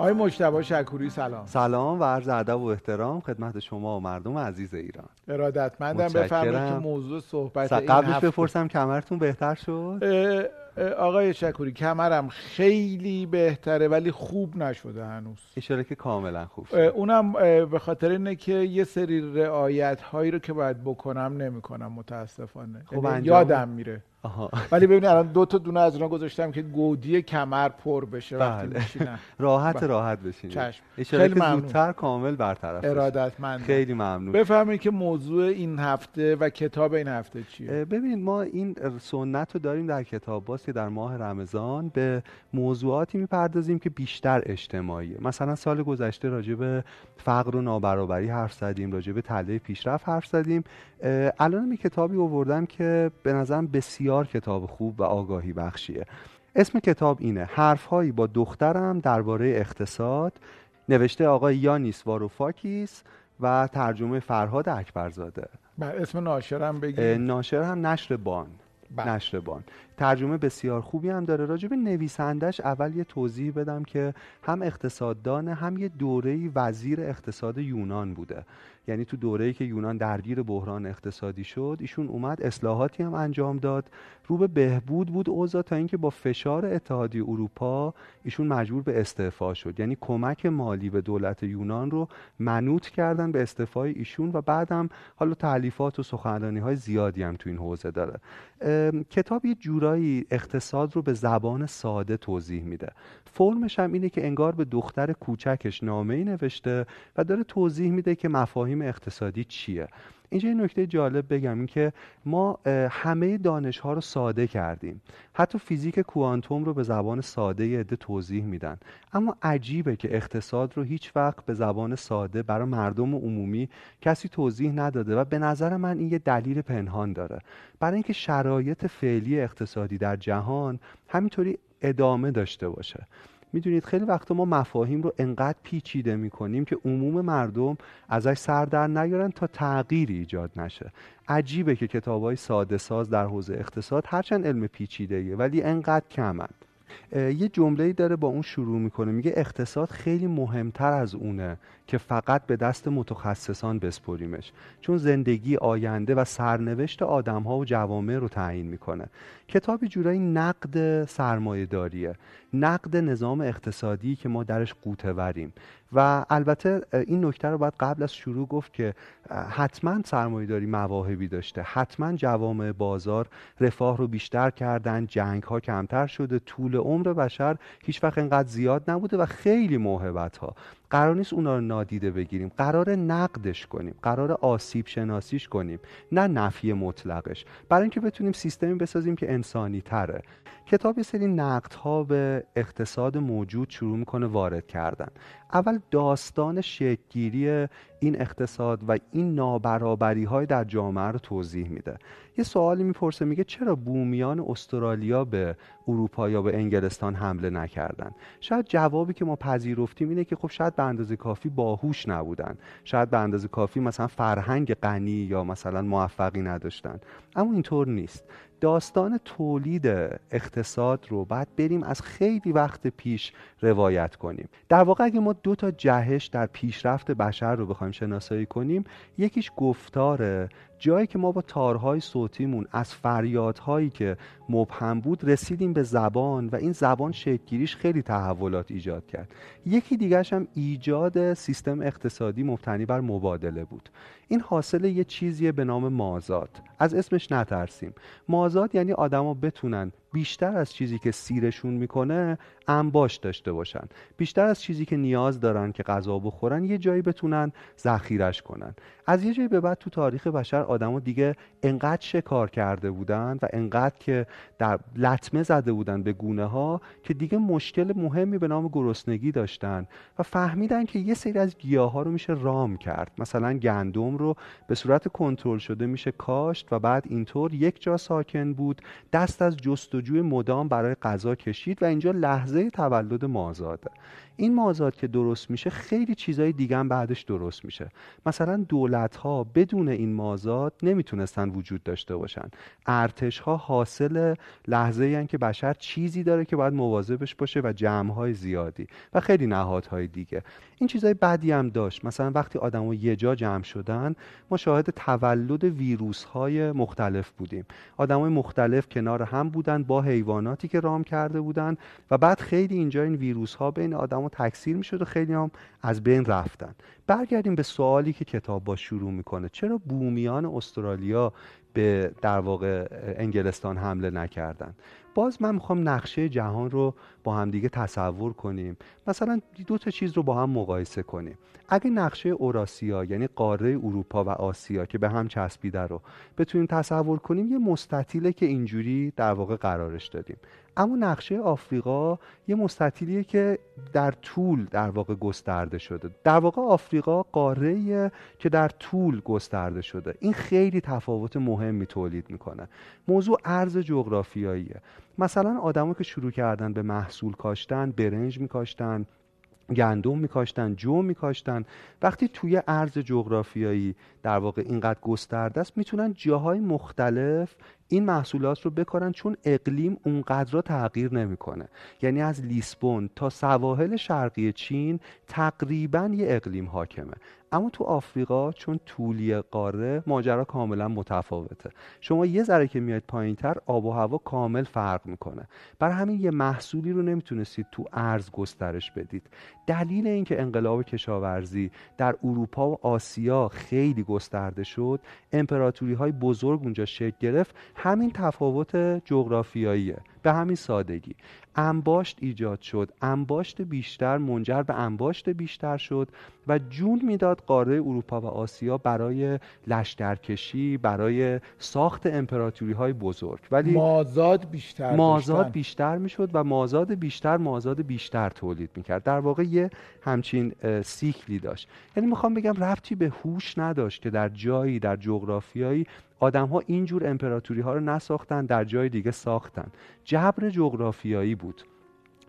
آقای مجتبی شکوری سلام. سلام و عرض ادب و احترام خدمت شما و مردم عزیز ایران. ارادتمندم بفرمایید که موضوع صحبت این قبلش هفته بپرسم کمرتون بهتر شد؟ اه، اه، آقای شکوری کمرم خیلی بهتره ولی خوب نشده هنوز. اشاره که کاملا خوب شد. اونم به خاطر اینه که یه سری رعایت هایی رو که باید بکنم نمی‌کنم متاسفانه. خب یعنی انجام- یادم میره. آها ولی ببینید الان دو تا دونه از اینا گذاشتم که گودی کمر پر بشه وقتی بله. راحت بله. راحت بشینید چشم. خیلی ممنون. زودتر کامل برطرف. ارادتمند خیلی ممنون بفهمید که موضوع این هفته و کتاب این هفته چیه ببینید ما این سنت رو داریم در کتاب باز که در ماه رمضان به موضوعاتی می‌پردازیم که بیشتر اجتماعیه مثلا سال گذشته راجع به فقر و نابرابری حرف زدیم راجع به تله پیشرفت حرف زدیم الان یه کتابی آوردم که به نظرم بسیار کتاب خوب و آگاهی بخشیه. اسم کتاب اینه. حرفهایی با دخترم درباره اقتصاد. نوشته آقای یانیس واروفاکیس و ترجمه فرهاد اکبرزاده. بله اسم ناشرم اه، بگید ناشر هم نشر بان. بله. نشر بان. ترجمه بسیار خوبی هم داره. راجع به نویسندش اول یه توضیح بدم که هم اقتصاددانه هم یه دوره‌ای وزیر اقتصاد یونان بوده. یعنی تو دوره‌ای که یونان درگیر بحران اقتصادی شد ایشون اومد اصلاحاتی هم انجام داد رو به بهبود بود اوضاع تا اینکه با فشار اتحادیه اروپا ایشون مجبور به استعفا شد. یعنی کمک مالی به دولت یونان رو منوط کردن به استعفای ایشون و بعدم حالا تعلیفات و سخنرانی های زیادی هم تو این حوزه داره. کتاب یه جورایی اقتصاد رو به زبان ساده توضیح میده. فرمش هم اینه که انگار به دختر کوچکش نامه ای نوشته و داره توضیح میده که مفاهیم اقتصادی چیه. اینجا یه نکته جالب بگم این که ما همه دانش ها رو ساده کردیم. حتی فیزیک کوانتوم رو به زبان ساده عده توضیح میدن. اما عجیبه که اقتصاد رو هیچ وقت به زبان ساده برای مردم عمومی کسی توضیح نداده و به نظر من این یه دلیل پنهان داره. برای اینکه شرایط فعلی اقتصادی در جهان همینطوری ادامه داشته باشه. می‌دونید خیلی وقتا ما مفاهیم رو انقدر پیچیده می‌کنیم که عموم مردم ازش سر در نیارن تا تغییری ایجاد نشه. عجیبه که کتاب های ساده ساز در حوزه اقتصاد هرچند علم پیچیده ولی انقدر کمند یه جمله داره با اون شروع می‌کنه میگه اقتصاد خیلی مهمتر از اونه. که فقط به دست متخصصان بسپریمش چون زندگی آینده و سرنوشت آدم ها و جوامع رو تعیین می‌کنه. کتابی جورایی نقد سرمایه داریه نقد نظام اقتصادی که ما درش قوطه وریم. و البته این نکته رو باید قبل از شروع گفت که حتما سرمایه داری مواهبی داشته. حتما جوامع بازار رفاه رو بیشتر کردن جنگ ها کمتر شده طول عمر بشر هیچ وقت انقدر زیاد نبوده و خیلی موهبت ها قرار نیست اونا رو نادیده بگیریم. قرار نقدش کنیم. قرار آسیب شناسیش کنیم. نه نفی مطلقش. برای اینکه بتونیم سیستمی بسازیم که انسانی تره. کتاب یه سری نقدها به اقتصاد موجود شروع می‌کنه وارد کردن. اول داستان شکلگیری این اقتصاد و این نابرابری های در جامعه رو توضیح میده. یه سوالی می‌پرسه میگه چرا بومیان استرالیا به اروپا یا به انگلستان حمله نکردن؟ شاید جوابی که ما پذیرفتیم اینه که خب شاید به اندازه کافی باهوش نبودن. شاید به اندازه کافی مثلا فرهنگ غنی یا مثلا موفقی نداشتن. اما اینطور نیست. داستان تولید اقتصاد رو بعد بریم از خیلی وقت پیش روایت کنیم. در واقع اگه ما دو تا جهش در پیشرفت بشر رو بخوایم شناسایی کنیم یکیش گفتاره جایی که ما با تارهای صوتیمون از فریادهایی که مبهم بود رسیدیم به زبان و این زبان شکلگیریش خیلی تحولات ایجاد کرد. یکی دیگرش هم ایجاد سیستم اقتصادی مبتنی بر مبادله بود. این حاصل یه چیزیه به نام مازاد. از اسمش نترسیم. مازاد یعنی آدما بتونن بیشتر از چیزی که سیرشون می‌کنه انباش داشته باشن. بیشتر از چیزی که نیاز دارن که غذا بخورن یه جایی بتونن ذخیرش کنن. از یه جایی به بعد تو تاریخ بشر آدما دیگه انقدر شکار کرده بودن و انقدر که در لطمه زده بودن به گونه ها که دیگه مشکل مهمی به نام گرسنگی داشتن و فهمیدن که یه سری از گیاه ها رو میشه رام کرد. مثلا گندم رو به صورت کنترل شده میشه کاشت و بعد اینطور یک جا ساکن بود. دست از جست جستجوی مدام برای غذا کشید و اینجا لحظه تولد مازاده این مازاد که درست میشه خیلی چیزای دیگه هم بعدش درست میشه. مثلا دولت ها بدون این مازاد نمی‌تونستن وجود داشته باشن. ارتش ها حاصل لحظه ای که بشر چیزی داره که باید مواظبش باشه و جمع های زیادی و خیلی نهادهای دیگه. این چیزای بعدی هم داشت. مثلا وقتی آدما یه جا جمع شدن ما شاهد تولد ویروس های مختلف بودیم. آدمای مختلف کنار هم بودن با حیواناتی که رام کرده بودن و بعد خیلی اینجا این ویروس ها بین آدما تکثیر می‌شد و خیلی هم از بین رفتن. برگردیم به سوالی که کتاب با شروع می‌کنه. چرا بومیان استرالیا به در واقع انگلستان حمله نکردن؟ باز من می‌خوام نقشه جهان رو با هم دیگه تصور کنیم. مثلا دو تا چیز رو با هم مقایسه کنیم. اگه نقشه اوراسیا یعنی قاره اروپا و آسیا که به هم چسبیده رو بتونیم تصور کنیم یه مستطیله که اینجوری در واقع قرارش دادیم. اما نقشه آفریقا یه مستطیلیه که در طول در واقع گسترده شده. در واقع آفریقا قاره که در طول گسترده شده. این خیلی تفاوت مهمی تولید می‌کنه. موضوع ارز جغرافیاییه. مثلا آدما که شروع کردن به محصول کاشتن برنج میکاشتن گندم میکاشتن جو میکاشتن وقتی توی ارز جغرافیایی در واقع اینقدر گسترده است می‌تونن جاهای مختلف این محصولات رو بکارن چون اقلیم اونقدر را تغییر نمی‌کنه. یعنی از لیسبون تا سواحل شرقی چین تقریبا یه اقلیم حاکمه. اما تو آفریقا چون طولی قاره ماجرا کاملا متفاوته. شما یه ذره که میاد پایینتر آب و هوا کامل فرق می‌کنه. بر همین یه محصولی رو نمی‌تونستید تو ارز گسترش بدید. دلیل اینکه انقلاب کشاورزی در اروپا و آسیا خیلی گسترده شد امپراتوری های بزرگ اونجا شکل گرفت همین تفاوت جغرافیاییه. به همین سادگی. انباشت ایجاد شد. انباشت بیشتر منجر به انباشت بیشتر شد و جون می‌داد قاره اروپا و آسیا برای لشکرکشی برای ساخت امپراتوری های بزرگ. ولی مازاد بیشتر مازاد بیشتر می‌شد و مازاد بیشتر مازاد بیشتر تولید می‌کرد. در واقع یه همچین سیکلی داشت. یعنی می‌خوام بگم رفتی به هوش نداشت که در جایی در جغرافیایی آدم ها اینجور امپراتوری ها رو نساختن در جای دیگه ساختن. جبر جغرافیایی بود.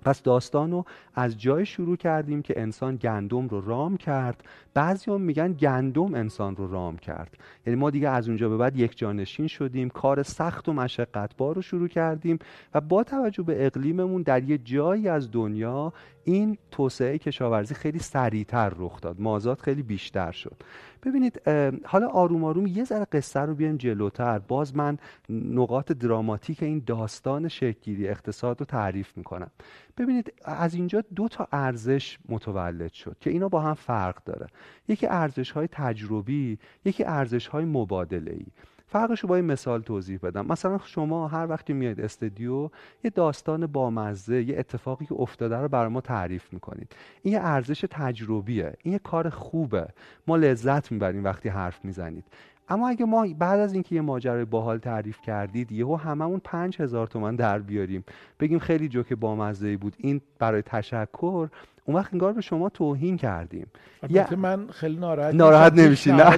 پس داستان رو از جای شروع کردیم که انسان گندم رو رام کرد بعضی هم میگن گندم انسان رو رام کرد. یعنی ما دیگه از اونجا به بعد یک جانشین شدیم کار سخت و مشقتبار رو شروع کردیم و با توجه به اقلیممون در یه جایی از دنیا این توسعه کشاورزی خیلی سریعتر رخ داد. مازاد خیلی بیشتر شد. ببینید حالا آروم آروم یه ذره قصه رو بیایم جلوتر. باز من نقاط دراماتیک این داستان شکلگیری اقتصاد رو تعریف می‌کنم. ببینید از اینجا دو تا ارزش متولد شد که اینا با هم فرق داره. یکی ارزش های تجربی یکی ارزش های مبادله ای فرقش رو با این مثال توضیح بدم. مثلا شما هر وقتی میاد استودیو یه داستان بامزه یه اتفاقی که افتاده رو برای ما تعریف می‌کنید. این یه ارزش تجربیه این یه کار خوبه. ما لذت می‌بریم وقتی حرف می‌زنید. اما اگه ما بعد از اینکه یه ماجرای باحال تعریف کردید یهو هممون پنج هزار تومن در بیاریم. بگیم خیلی جوک بامزه بود. این برای تشکر اون وقت انگار به شما توهین کردیم. البته من خیلی ناراحت ناراحت نمیشی نه؟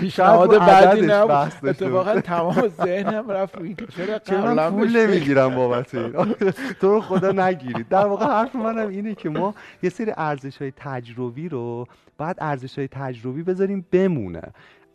پیشنهاد بعدی نبود. اتفاقا تمام ذهنم رفت این چرا من پول نمی‌گیرم بابت این. تو رو خدا نگیرید. در واقع حرف منم اینه که ما یه سری ارزش های تجربی رو باید ارزش های تجربی بذاریم بمونه.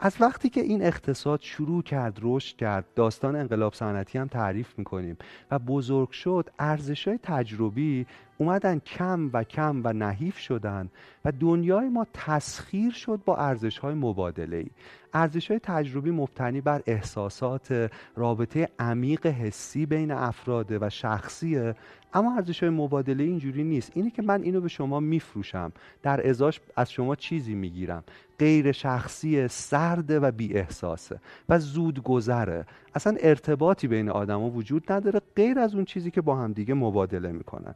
از وقتی که این اقتصاد شروع کرد رشد کرد داستان انقلاب صنعتی هم تعریف می‌کنیم و بزرگ شد ارزش های تجربی اومدن کم و کم و نحیف شدن و دنیای ما تسخیر شد با ارزش های مبادله ای ارزش های تجربی مبتنی بر احساسات رابطه عمیق حسی بین افراد و شخصیه اما ارزش های مبادله اینجوری نیست. اینه که من اینو به شما میفروشم. در ازاش از شما چیزی می‌گیرم. غیر شخصی سرده و بی احساسه و زود گذره اصلا ارتباطی بین آدما وجود نداره غیر از اون چیزی که با هم دیگه مبادله می‌کنن.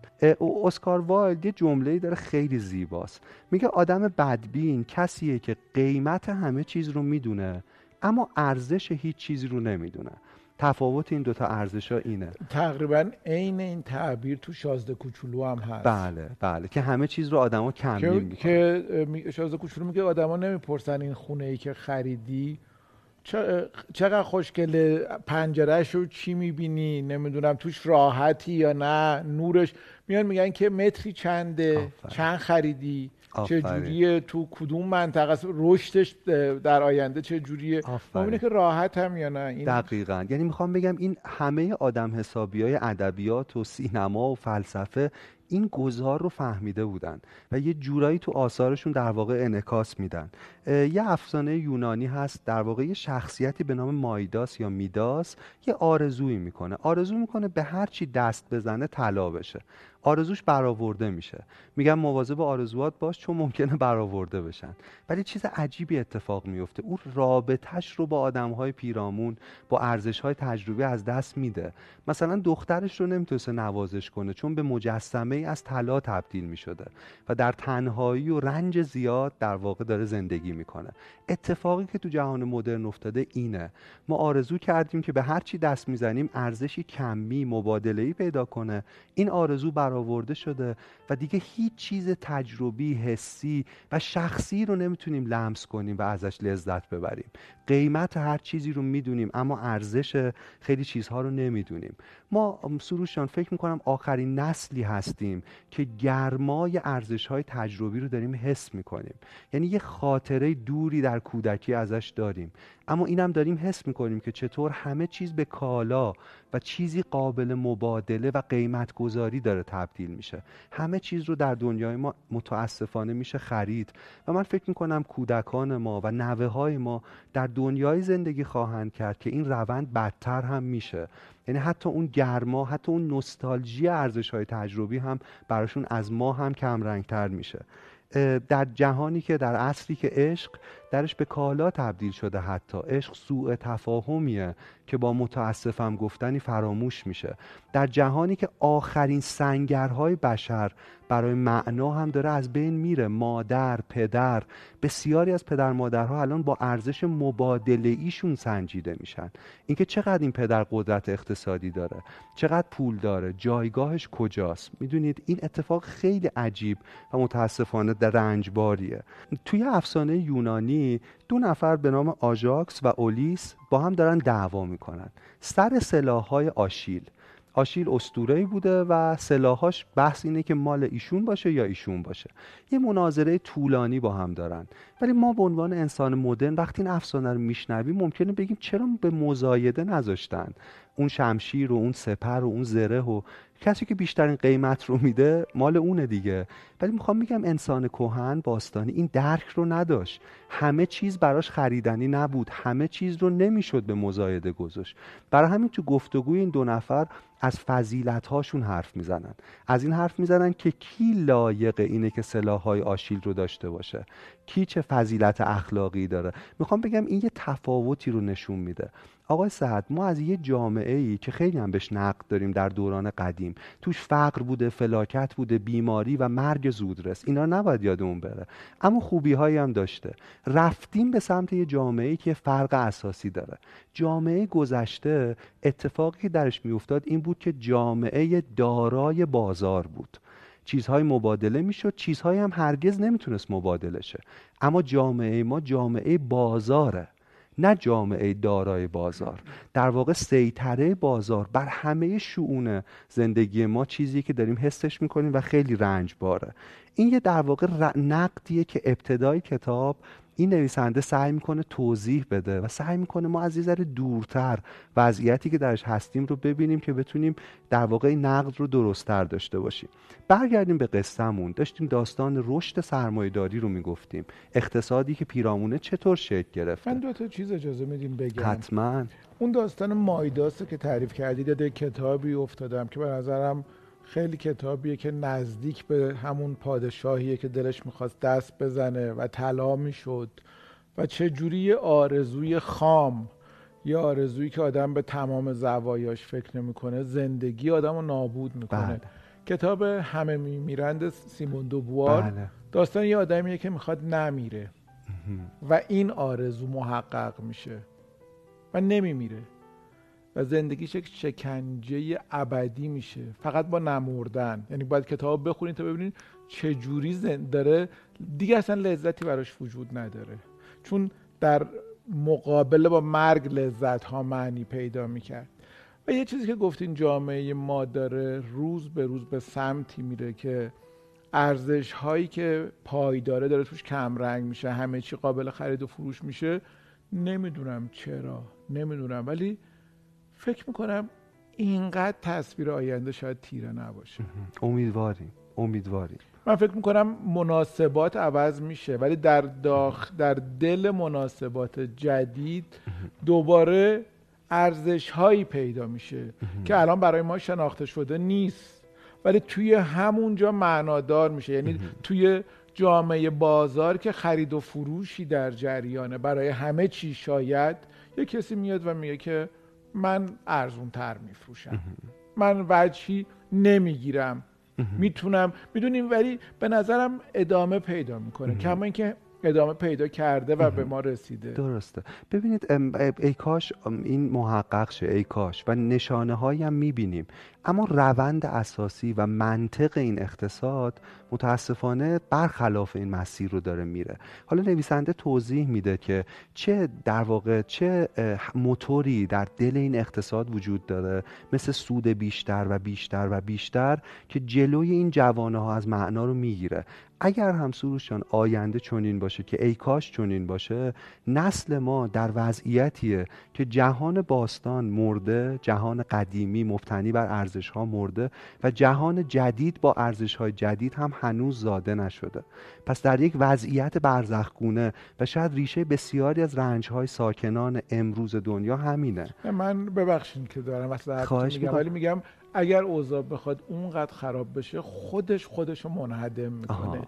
اسکار وایلد یه جمله داره خیلی زیباست. میگه آدم بدبین کسیه که قیمت همه چیز رو می‌دونه اما ارزش هیچ چیزی رو نمی‌دونه. تفاوت این دوتا ارزش ها اینه. تقریبا عین این تعبیر تو شازده کوچولو هم هست. بله بله. که همه چیز رو آدما کم که, که شازده کوچولو میگه آدما نمی‌پرسن این خونه ای که خریدی. چقدر خوشگله؟ پنجرهش رو چی می‌بینی؟ نمی‌دونم توش راحتی یا نه؟ نورش میان میگن که متری چنده چند خریدی چه جوریه تو کدوم منطقه رشدش در آینده چه جوریه؟ ممکنه که راحت هم یا نه. این دقیقا. یعنی می‌خوام بگم این همه آدم حسابی های ادبیات و سینما و فلسفه این گذار رو فهمیده بودن و یه جورایی تو آثارشون در واقع انکاس میدن. یه افسانه یونانی هست در واقع یه شخصیتی به نام مایداس یا میداس یه آرزویی می‌کنه. آرزو می‌کنه به هر چی دست بزنه طلا بشه. آرزوش برآورده میشه. میگم مواظب آرزوات باش چون ممکنه برآورده بشن. ولی چیز عجیبی اتفاق میفته. او رابطش رو با آدمهای پیرامون با ارزشهای تجربی از دست میده. مثلا دخترش رو نمی‌تونسته نوازش کنه چون به مجسمه ای از طلا تبدیل می‌شده و در تنهایی و رنج زیاد در واقع داره زندگی می‌کنه. اتفاقی که تو جهان مدرن افتاده اینه. ما آرزو کردیم که به هر چی دست می‌زنیم ارزشی کمی مبادله پیدا کنه. این آرزو برآورده شده و دیگه هیچ چیز تجربی حسی و شخصی رو نمی‌تونیم لمس کنیم و ازش لذت ببریم. قیمت هر چیزی رو می‌دونیم اما ارزش خیلی چیزها رو نمی‌دونیم. ما سروشان فکر می‌کنم آخرین نسلی هستیم که گرمای ارزش های تجربی رو داریم حس می‌کنیم. یعنی یه خاطره دوری در کودکی ازش داریم. اما اینم داریم حس می‌کنیم که چطور همه چیز به کالا و چیزی قابل مبادله و قیمت گذاری داره تبدیل میشه. همه چیز رو در دنیای ما متاسفانه میشه خرید. و من فکر می‌کنم کودکان ما و نوه های ما در دنیای زندگی خواهند کرد که این روند بدتر هم میشه. یعنی حتی اون گرما حتی اون نوستالژی ارزش های تجربی هم براشون از ما هم کم رنگتر میشه در جهانی که در عصری که عشق درش به کالا تبدیل شده حتی. عشق سوء تفاهمیه که با متاسفم گفتنی فراموش میشه. در جهانی که آخرین سنگرهای بشر برای معنا هم داره از بین میره. مادر پدر بسیاری از پدر مادرها الان با ارزش مبادله ایشون سنجیده میشن. اینکه چقدر این پدر قدرت اقتصادی داره چقدر پول داره جایگاهش کجاست. می‌دونید این اتفاق خیلی عجیب و متاسفانه در رنجباریه. توی افسانه یونانی دو نفر به نام آژاکس و اولیس با هم دارن دعوا می‌کنن. سر سلاحهای آشیل. آشیل استورهی بوده و سلاحاش بحث اینه که مال ایشون باشه یا ایشون باشه. یه مناظره طولانی با هم دارن. ولی ما به عنوان انسان مدرن وقتی این افسانه رو میشنویم ممکنه بگیم چرا به مزایده نذاشتن. اون شمشیر و اون سپر و اون زره و کسی که بیشترین قیمت رو میده مال اونه دیگه. ولی می‌خوام میگم انسان کهن باستانی این درک رو نداشت. همه چیز براش خریدنی نبود. همه چیز رو نمی‌شد به مزایده گذاشت. برای همین تو گفتگوی این دو نفر از فضیلت هاشون حرف می‌زنن. از این حرف می‌زنن که کی لایق اینه که سلاح های آشیل رو داشته باشه؟ کی چه فضیلت اخلاقی داره؟ می‌خوام بگم این یه تفاوتی رو نشون میده. آقای سعد ما از یه جامعه ای که خیلی هم بهش نقد داریم در دوران قدیم توش فقر بوده فلاکت بوده بیماری و مرگ زودرس. اینا نباید یادمون بره. اما خوبی هایی هم داشته. رفتیم به سمت یه جامعه ای که فرق اساسی داره. جامعه گذشته اتفاقی که درش میافتاد این بود که جامعه دارای بازار بود. چیزهای مبادله می‌شد چیزهایی هم هرگز نمی‌تونست مبادله شه. اما جامعه ما جامعه بازاره. نه جامعه دارای بازار. در واقع سیطره بازار بر همه شعون زندگی ما چیزی که داریم حسش می‌کنیم و خیلی رنج باره این یه در واقع نقدیه که ابتدای کتاب این نویسنده سعی می‌کنه توضیح بده و سعی می‌کنه ما از یه ذره دورتر وضعیتی که درش هستیم رو ببینیم که بتونیم در واقع نقد رو درستتر داشته باشیم. برگردیم به قصهمون. داشتیم داستان رشد سرمایهداری رو می‌گفتیم. اقتصادی که پیرامونه چطور شکل گرفته؟ من دو تا چیز اجازه میدیم بگم. حتما. اون داستان مایداست که تعریف کردید یاد کتابی افتادم که به نظرم خیلی کتابیه که نزدیک به همون پادشاهیه که دلش می‌خواست دست بزنه و طلا می‌شد. و چه جوری آرزوی خام یا آرزویی که آدم به تمام زوایاش فکر نمی‌کنه زندگی آدم رو نابود می‌کنه. بله. کتاب همه میمیرند سیمون دوبوار بله. داستان یه آدمیه که می‌خواد نمیره. و این آرزو محقق میشه. و نمیمیره. و زندگیش یک شکنجه ابدی میشه. فقط با نمردن. یعنی باید کتاب بخونید تا ببینید چه جوری داره دیگه اصلا لذتی براش وجود نداره. چون در مقابله با مرگ لذت ها معنی پیدا می‌کرد. و یه چیزی که گفتین جامعه ما داره روز به روز به سمتی میره که ارزش هایی که پایداره داره توش کم رنگ میشه همه چی قابل خرید و فروش میشه. نمی‌دونم چرا. نمی‌دونم. ولی فکر می‌کنم اینقدر تصویر آینده شاید تیره نباشه. امیدواریم امیدواریم. من فکر می‌کنم مناسبات عوض میشه ولی در داخ در دل مناسبات جدید دوباره ارزش هایی پیدا میشه که الان برای ما شناخته شده نیست. ولی توی همونجا معنادار میشه. یعنی توی جامعه بازار که خرید و فروشی در جریانه برای همه چی شاید یه کسی میاد و میگه که من ارزون تر میفروشم من وجهی نمی‌گیرم. می‌تونم می‌دونیم ولی به نظرم ادامه پیدا می‌کنه. کما اینکه ادامه پیدا کرده و به ما رسیده. درسته. ببینید ای کاش این محقق شه ای کاش و نشانه هایی هم می‌بینیم. اما روند اساسی و منطق این اقتصاد متاسفانه برخلاف این مسیر رو داره میره. حالا نویسنده توضیح میده که چه در واقع چه موتوری در دل این اقتصاد وجود داره مثل سود بیشتر و بیشتر و بیشتر که جلوی این جوانه ها از معنا رو می‌گیره. اگر هم سروشان آینده چنین باشه که ای کاش چنین باشه نسل ما در وضعیتیه که جهان باستان مرده جهان قدیمی مبتنی بر ارزش ها مرده و جهان جدید با ارزش های جدید هم هنوز زاده نشده. پس در یک وضعیت برزخگونه و شاید ریشه بسیاری از رنج های ساکنان امروز دنیا همینه. من ببخشید که دارم مثلا میگم ولی میگم اگر اوضاع بخواد اونقدر خراب بشه خودش خودش رو منهدم می‌کنه.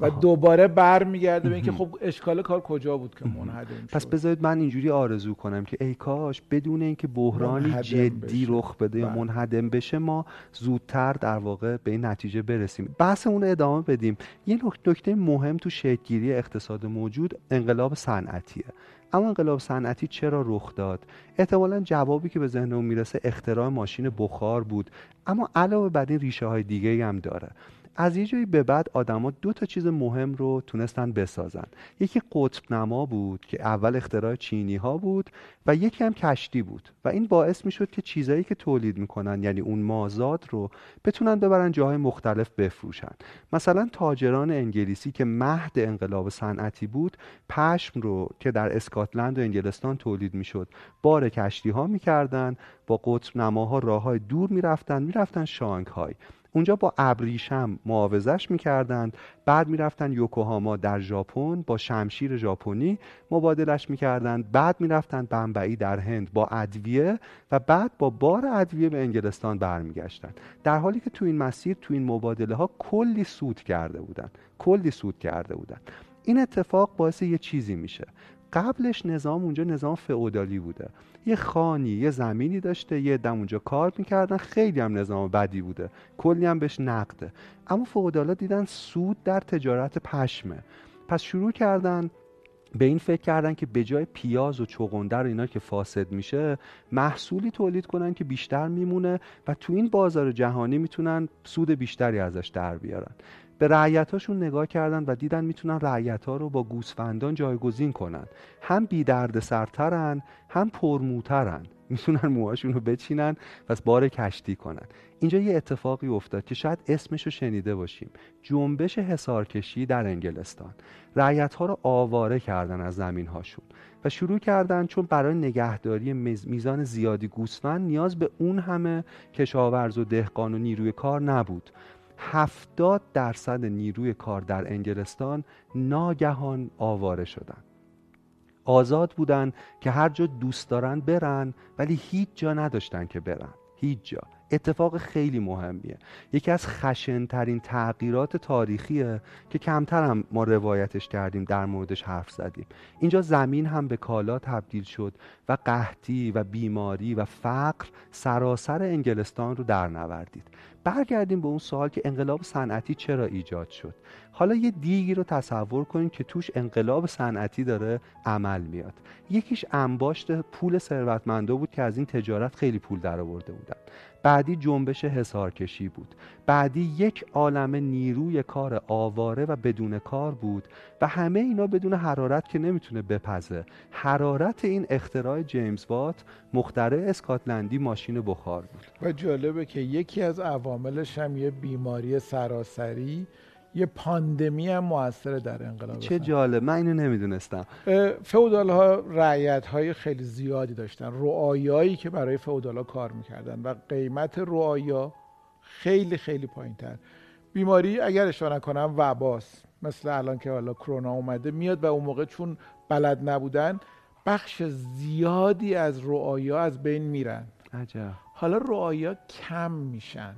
و دوباره برمیگرده به اینکه خب اشکال کار کجا بود که منهدم شد؟ پس بذارید من اینجوری آرزو کنم که ای کاش بدون اینکه بحرانی جدی رخ بده یا بله. منهدم بشه ما زودتر در واقع به این نتیجه برسیم. بحث اون ادامه بدیم. یه نکته مهم تو شکلگیری اقتصاد موجود انقلاب صنعتیه. اما انقلاب صنعتی چرا رخ داد؟ احتمالا جوابی که به ذهن می‌رسه اختراع ماشین بخار بود اما علاوه بر این ریشه های دیگه هم داره. از یه جایی به بعد آدما دو تا چیز مهم رو تونستن بسازن. یکی قطب نما بود که اول اختراع چینی ها بود و یکی هم کشتی بود و این باعث می شد که چیزایی که تولید می‌کنن یعنی اون مازاد رو بتونن ببرن جاهای مختلف بفروشن. مثلا تاجران انگلیسی که مهد انقلاب صنعتی بود پشم رو که در اسکاتلند و انگلستان تولید می‌شد بار کشتی ها می‌کردن با قطب نماها راه های دور می‌رفتن می‌رفتن شانگهای. اونجا با ابریشم معاوضش می‌کردند. بعد می‌رفتن یوکوهاما در ژاپن با شمشیر ژاپنی مبادلش می‌کردند. بعد می‌رفتن بمبئی در هند با ادویه و بعد با بار ادویه به انگلستان برمیگشتن. در حالی که تو این مسیر تو این مبادله ها کلی سود کرده بودن. کلی سود کرده بودن. این اتفاق باعث یه چیزی میشه. قبلش نظام اونجا نظام فئودالی بوده. یه خانی یه زمینی داشته یه دم اونجا کار می‌کردن خیلی هم نظام بدی بوده. کلی هم بهش نقده. اما فئودالا دیدن سود در تجارت پشمه. پس شروع کردن به این فکر کردن که به جای پیاز و چغندر و اینا که فاسد میشه محصولی تولید کنن که بیشتر میمونه و تو این بازار جهانی می‌تونن سود بیشتری ازش در بیارن. به رعیتاشون نگاه کردن و دیدن می‌تونن رعیت ها رو با گوسفندان جایگزین کنن. هم بی درد سرترن هم پرموترن. می‌تونن موهاشون رو بچینن پس بار کشتی کنن. اینجا یه اتفاقی افتاد که شاید اسمش رو شنیده باشیم. جنبش حسارکشی در انگلستان. رعیت ها رو آواره کردن از زمین هاشون و شروع کردن چون برای نگهداری میزان زیادی گوسفند نیاز به اون همه کشاورز و دهقان و نیروی کار نبود. هفتاد درصد نیروی کار در انگلستان ناگهان آواره شدند. آزاد بودن که هر جا دوست دارن برن ولی هیچ جا نداشتن که برن هیچ جا. اتفاق خیلی مهمیه. یکی از خشنترین تغییرات تاریخیه که کمتر هم ما روایتش کردیم در موردش حرف زدیم. اینجا زمین هم به کالا تبدیل شد و قحطی و بیماری و فقر سراسر انگلستان رو در نوردید. برگردیم به اون سوال که انقلاب صنعتی چرا ایجاد شد. حالا یه دیگی رو تصور کنید که توش انقلاب صنعتی داره عمل میاد. یکیش انباشت پول ثروتمندا بود که از این تجارت خیلی پول درآورده بودن. بعدی جنبش حسارکشی بود. بعدی یک عالم نیروی کار آواره و بدون کار بود و همه اینا بدون حرارت که نمی‌تونه بپزه. حرارت این اختراع جیمز وات مخترع اسکاتلندی ماشین بخار بود. و جالبه که یکی از عواملش هم یه بیماری سراسری یه پاندمی هم موثر در انقلاب چه جالب من اینو نمی‌دونستم. فودال ها رعیت های خیلی زیادی داشتن رعایایی که برای فودال ها کار می‌کردن و قیمت رعایا خیلی خیلی پایین تر بیماری اگر اشتباه نکنم وباس مثل الان که حالا کرونا اومده میاد و اون موقع چون بلد نبودن بخش زیادی از رعایا از بین میرن. عجب. حالا رعایا کم میشن.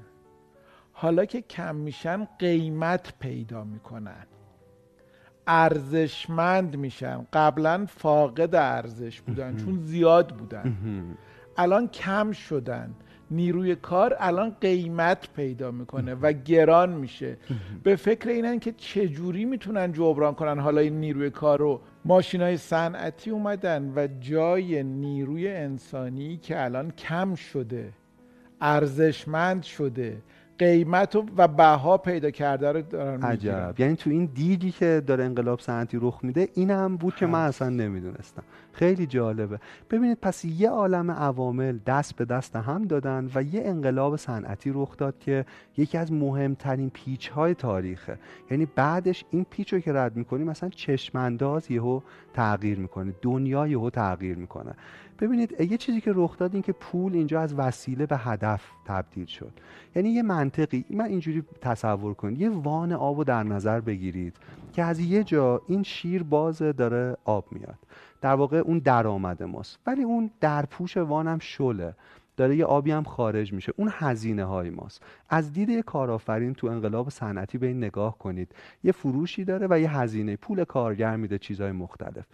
حالا که کم میشن قیمت پیدا می‌کنن. ارزشمند میشن. قبلا فاقد ارزش بودن چون زیاد بودن. الان کم شدن. نیروی کار الان قیمت پیدا می‌کنه و گران میشه. به فکر اینن که چجوری می‌تونن جبران کنن. حالا این نیروی کار رو. ماشین های صنعتی اومدن و جای نیروی انسانی که الان کم شده ارزشمند شده قیمت و بها پیدا کرده رو دارن عجب یعنی تو این دیدی که داره انقلاب صنعتی رخ میده این هم بود که من اصلا نمی‌دونستم. خیلی جالبه. ببینید پس یه عالم عوامل دست به دست هم دادن و یه انقلاب صنعتی رخ داد که یکی از مهمترین پیچ های تاریخه. یعنی بعدش این پیچ رو که رد می‌کنیم مثلا چشمانداز یهو تغییر می‌کنه. دنیا یهو تغییر می‌کنه. ببینید یه چیزی که رخ داد این که پول اینجا از وسیله به هدف تبدیل شد. یعنی یه منطقی من اینجوری تصور کنید یه وان آب رو در نظر بگیرید که از یه جا این شیر باز داره آب میاد. در واقع اون درآمد ماست. ولی اون درپوش وانم شله. داره یه آبی هم خارج میشه. اون هزینه های ماست. از دید کارآفرین تو انقلاب صنعتی به این نگاه کنید. یه فروشی داره و یه هزینه. پول کارگر میده چیزهای مختلف.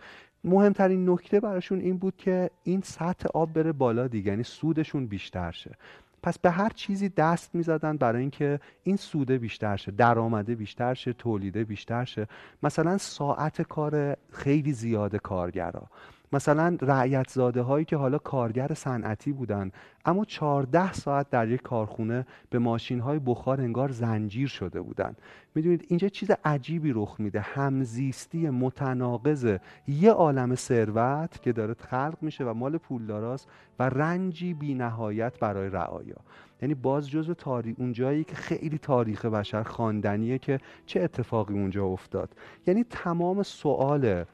مهمترین نکته براشون این بود که این سطح آب بره بالا دیگه یعنی سودشون بیشتر شه. پس به هر چیزی دست می‌زدن برای اینکه این سوده بیشتر شه درآمده بیشتر شه تولیده بیشتر شه. مثلا ساعت کار خیلی زیاد کارگرا. مثلا رعیت زاده هایی که حالا کارگر صنعتی بودن اما 14 ساعت در یک کارخونه به ماشین های بخار انگار زنجیر شده بودن. می‌دونید اینجا چیز عجیبی رخ میده. همزیستی متناقض یه عالم ثروت که داره خلق میشه و مال پولداراست و رنجی بی نهایت برای رعایا. یعنی باز جزء تاریخ اون جایی که خیلی تاریخ بشر خواندنیه که چه اتفاقی اونجا افتاد. یعنی تمام سوال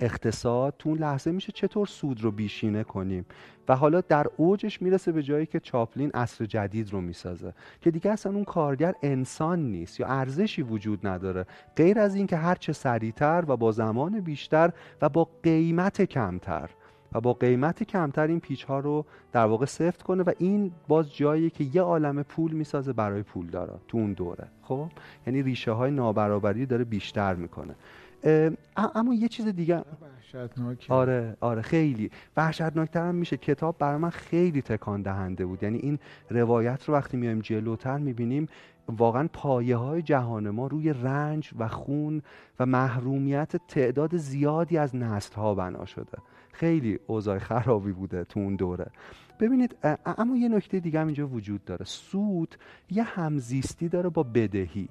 اقتصاد تو اون لحظه میشه چطور سود رو بیشینه کنیم. و حالا در اوجش می‌رسه به جایی که چاپلین عصر جدید رو می‌سازه. که دیگه اصلا اون کارگر انسان نیست یا ارزشی وجود نداره. غیر از اینکه هر چه سریعتر و با زمان بیشتر و با قیمت کمتر. و با قیمت کمتر این پیچ ها رو در واقع سفت کنه و این باز جایی که یه عالم پول می‌سازه برای پول داره تو اون دوره. خب؟ یعنی ریشه های نابرابری داره بیشتر می‌کنه. اما یه چیز دیگه. آره آره خیلی. وحشتناکتر هم میشه. کتاب برای من خیلی تکان دهنده بود. یعنی این روایت رو وقتی میایم جلوتر می‌بینیم واقعا پایه های جهان ما روی رنج و خون و محرومیت تعداد زیادی از نسل ها بنا شده. خیلی اوضاع خرابی بوده تو اون دوره. ببینید اما یه نکته دیگه هم اینجا وجود داره. سود یه همزیستی داره با بدهی.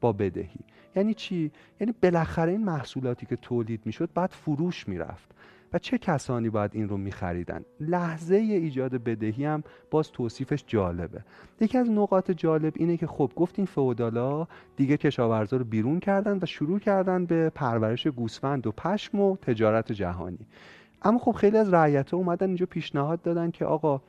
با بدهی. یعنی چی؟ یعنی بالاخره این محصولاتی که تولید می‌شد بعد فروش می‌رفت. و چه کسانی باید این رو میخریدن؟ لحظه ایجاد بدهی هم باز توصیفش جالبه. یکی از نقاط جالب اینه که خب گفتین فودالا دیگه کشاورزا رو بیرون کردن و شروع کردن به پرورش گوسفند و پشم و تجارت جهانی. اما خب خیلی از رعیت اومدن اینجا پیشنهاد دادن که آقا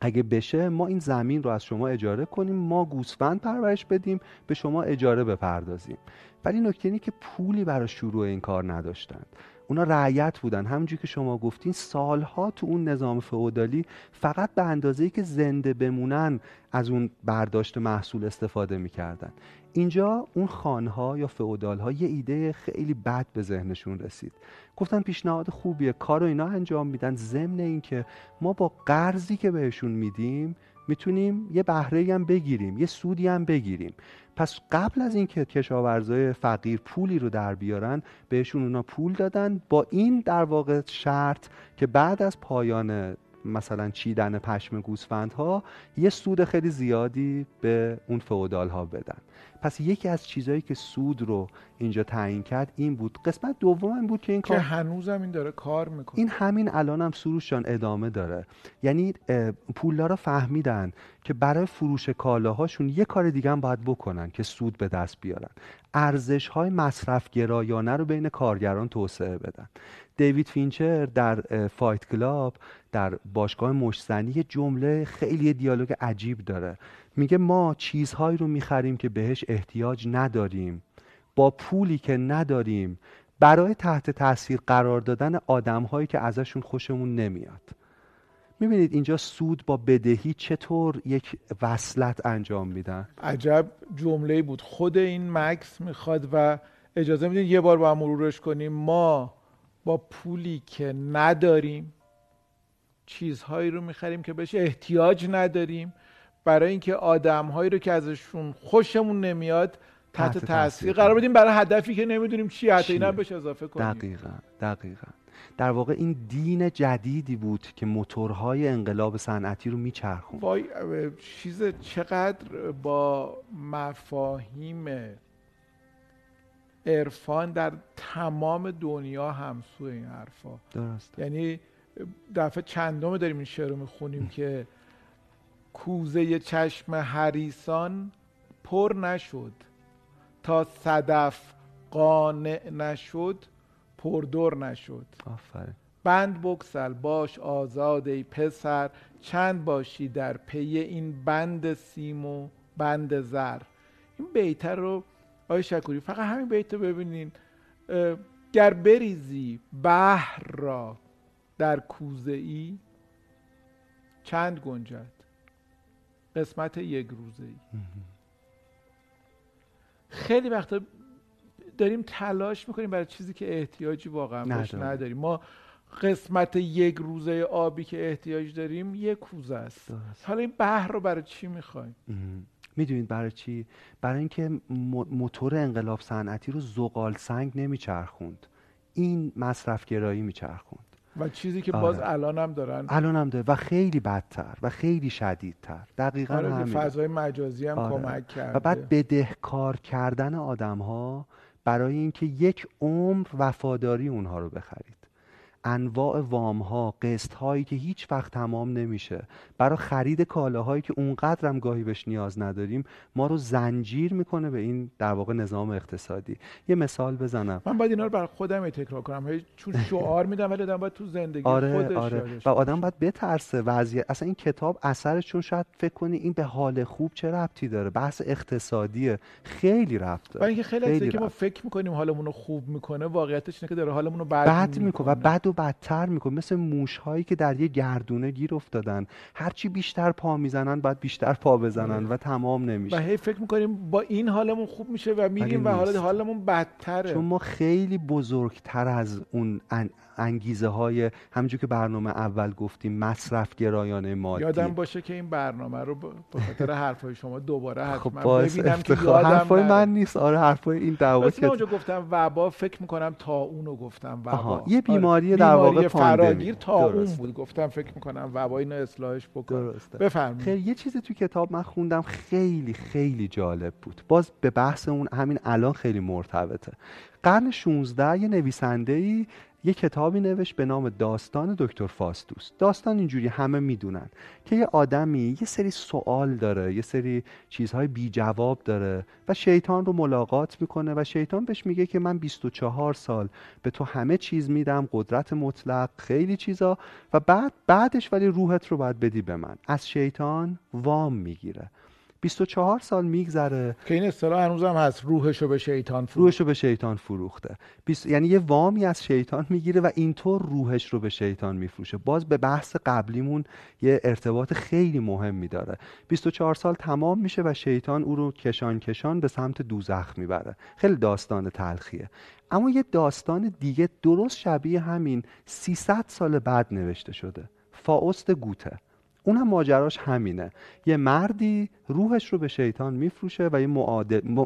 اگه بشه ما این زمین رو از شما اجاره کنیم ما گوسفند پرورش بدیم به شما اجاره بپردازیم. ولی نکته اینه که پولی برای شروع این کار نداشتند. اونا رعیت بودن. همونجوری که شما گفتین سالها تو اون نظام فئودالی فقط به اندازه‌ای که زنده بمونن از اون برداشت محصول استفاده می‌کردن. اینجا اون خانها یا فئودال ها یه ایده خیلی بد به ذهنشون رسید. گفتن پیشنهاد خوبیه کار رو اینا انجام میدن. ضمن اینکه ما با قرضی که بهشون میدیم می‌تونیم یه بهره هم بگیریم یه سودی هم بگیریم. پس قبل از اینکه کشاورزای فقیر پولی رو در بیارن بهشون اونا پول دادن. با این در واقع شرط که بعد از پایان مثلا چیدن پشم گوسفندها یه سود خیلی زیادی به اون فئودال ها بدن. پس یکی از چیزهایی که سود رو اینجا تعیین کرد این بود. قسمت دوم این بود که این کار که هنوزم این داره کار می‌کنه. این همین الان هم سروشان ادامه داره. یعنی پولدارا فهمیدن که برای فروش کالاهاشون یه کار دیگه هم باید بکنن که سود به دست بیارن. ارزش های مصرف گرایانه رو بین کارگران توسعه بدن. دیوید فینچر در Fight Club در باشگاه مشتزنی یه جمله خیلی دیالوگ عجیب داره. میگه ما چیزهایی رو می‌خریم که بهش احتیاج نداریم. با پولی که نداریم برای تحت تاثیر قرار دادن آدمهایی که ازشون خوشمون نمیاد. می‌بینید اینجا سود با بدهی چطور یک وصلت انجام میدن؟ عجب جمله بود. خود این مکس می‌خواد و اجازه میدین یه بار با هم مرورش کنیم. ما با پولی که نداریم چیزهایی رو می‌خریم که بهش احتیاج نداریم. برای اینکه آدمهایی رو که ازشون خوشمون نمیاد تحت تاثیر قرار بدیم. برای هدفی که نمی‌دونیم چی حتی اینا بهش اضافه کنیم. دقیقا دقیقا. در واقع این دین جدیدی بود که موتورهای انقلاب صنعتی رو میچرخون وای چیز چقدر با مفاهیم عرفان در تمام دنیا همسو این حرفا. درست یعنی دفعه چندم داریم این شعر رو می‌خونیم که کوزه چشم حریسان پر نشد. تا صدف قانع نشد پردر نشد. آفرین. بند بکسل باش آزاد ای پسر. چند باشی در پی این بند سیم و بند زر. این بیتر رو آقای شکوری فقط همین بیت رو ببینین. گر بریزی بحر را در کوزه ای چند گنجد؟ قسمت یک روزه ای خیلی وقتا داریم تلاش می‌کنیم برای چیزی که احتیاجی واقعا باش نداریم. ما قسمت یک روزه آبی که احتیاج داریم یک کوزه است. حالا این بحر رو برای چی می‌خوایم؟ می‌دونید برای چی؟ برای اینکه موتور انقلاب صنعتی رو زغال سنگ نمیچرخوند. این مصرف گرایی میچرخوند. و چیزی که باز آره. الان هم دارن. الان هم داره. و خیلی بدتر و خیلی شدیدتر. دقیقا آره همین فضای مجازی هم آره. کمک کرده و بعد بدهکار کردن آدم ها برای اینکه یک عمر وفاداری اونها رو بخرید. انواع وام ها قسط هایی که هیچ وقت تمام نمیشه. برای خرید کالاهایی که اونقدر هم گاهی بهش نیاز نداریم ما رو زنجیر می‌کنه به این در واقع نظام اقتصادی. یه مثال بزنم. من باید اینا رو برای خودم تکرار کنم. چون شعار میدم ولی آدم باید تو زندگی آره، خودش آره. و آدم باید بترسه وضعیت. اصلا این کتاب اثرش چون شاید فکر کنی این به حال خوب چه ربطی داره؟ بحث اقتصادیه. خیلی ربط داره اینکه خیلی, خیلی که ما فکر می‌کنیم حالمون رو خوب می‌کنه واقعیتش اینه که داره حالمون رو بد, بد می‌کنه و بد و بدتر می‌کنه. مثل موش هایی که در یه گردونه گیر افتادن. هرچی بیشتر پا می‌زنن باید بیشتر پا بزنن و تمام نمیشه. و هی فکر می‌کنیم با این حالمون خوب میشه و میریم و حالا حالمون بدتره. چون ما خیلی بزرگتر از اون انگیزه های همونجور که برنامه اول گفتیم مصرف گرایانه مادی. یادم باشه که این برنامه رو به خاطر حرفای شما دوباره حتما خب ببینم که یادم حرفای من نیست. آره حرفای این در که اونجا گفتم وبا فکر می‌کنم تا اونو گفتم وبا. یه بیماری آره. در واقع فراگیر تا اون بود. گفتم فکر می‌کنم وبا اینو اصلاحش بکن بفرمایید. خیلی یه چیزی تو کتاب من خوندم خیلی خیلی جالب بود. باز به بحث اون همین الان خیلی مرتبطه. قرن 16 یه نویسنده ای یه کتابی نوشت به نام داستان دکتر فاستوس. داستان اینجوری همه می‌دونن که یه آدمی یه سری سوال داره یه سری چیزهای بی جواب داره و شیطان رو ملاقات می‌کنه و شیطان بهش میگه که من 24 سال به تو همه چیز میدم قدرت مطلق خیلی چیزا و بعد بعدش ولی روحت رو باید بدی به من. از شیطان وام می‌گیره. 24 سال میگذره. که این اصطلاح هنوزم هست روحشو به شیطان فروخته روحشو به شیطان فروخته. یعنی یه وامی از شیطان می‌گیره و اینطور روحش رو به شیطان میفروشه. باز به بحث قبلیمون یه ارتباط خیلی مهمی داره 24 سال تمام میشه و شیطان او رو کشان کشان به سمت دوزخ می‌بره. خیلی داستان تلخیه. اما یه داستان دیگه درست شبیه همین 300 سال بعد نوشته شده. فاوست گوته. اونم ماجراش همینه. یه مردی روحش رو به شیطان میفروشه و یه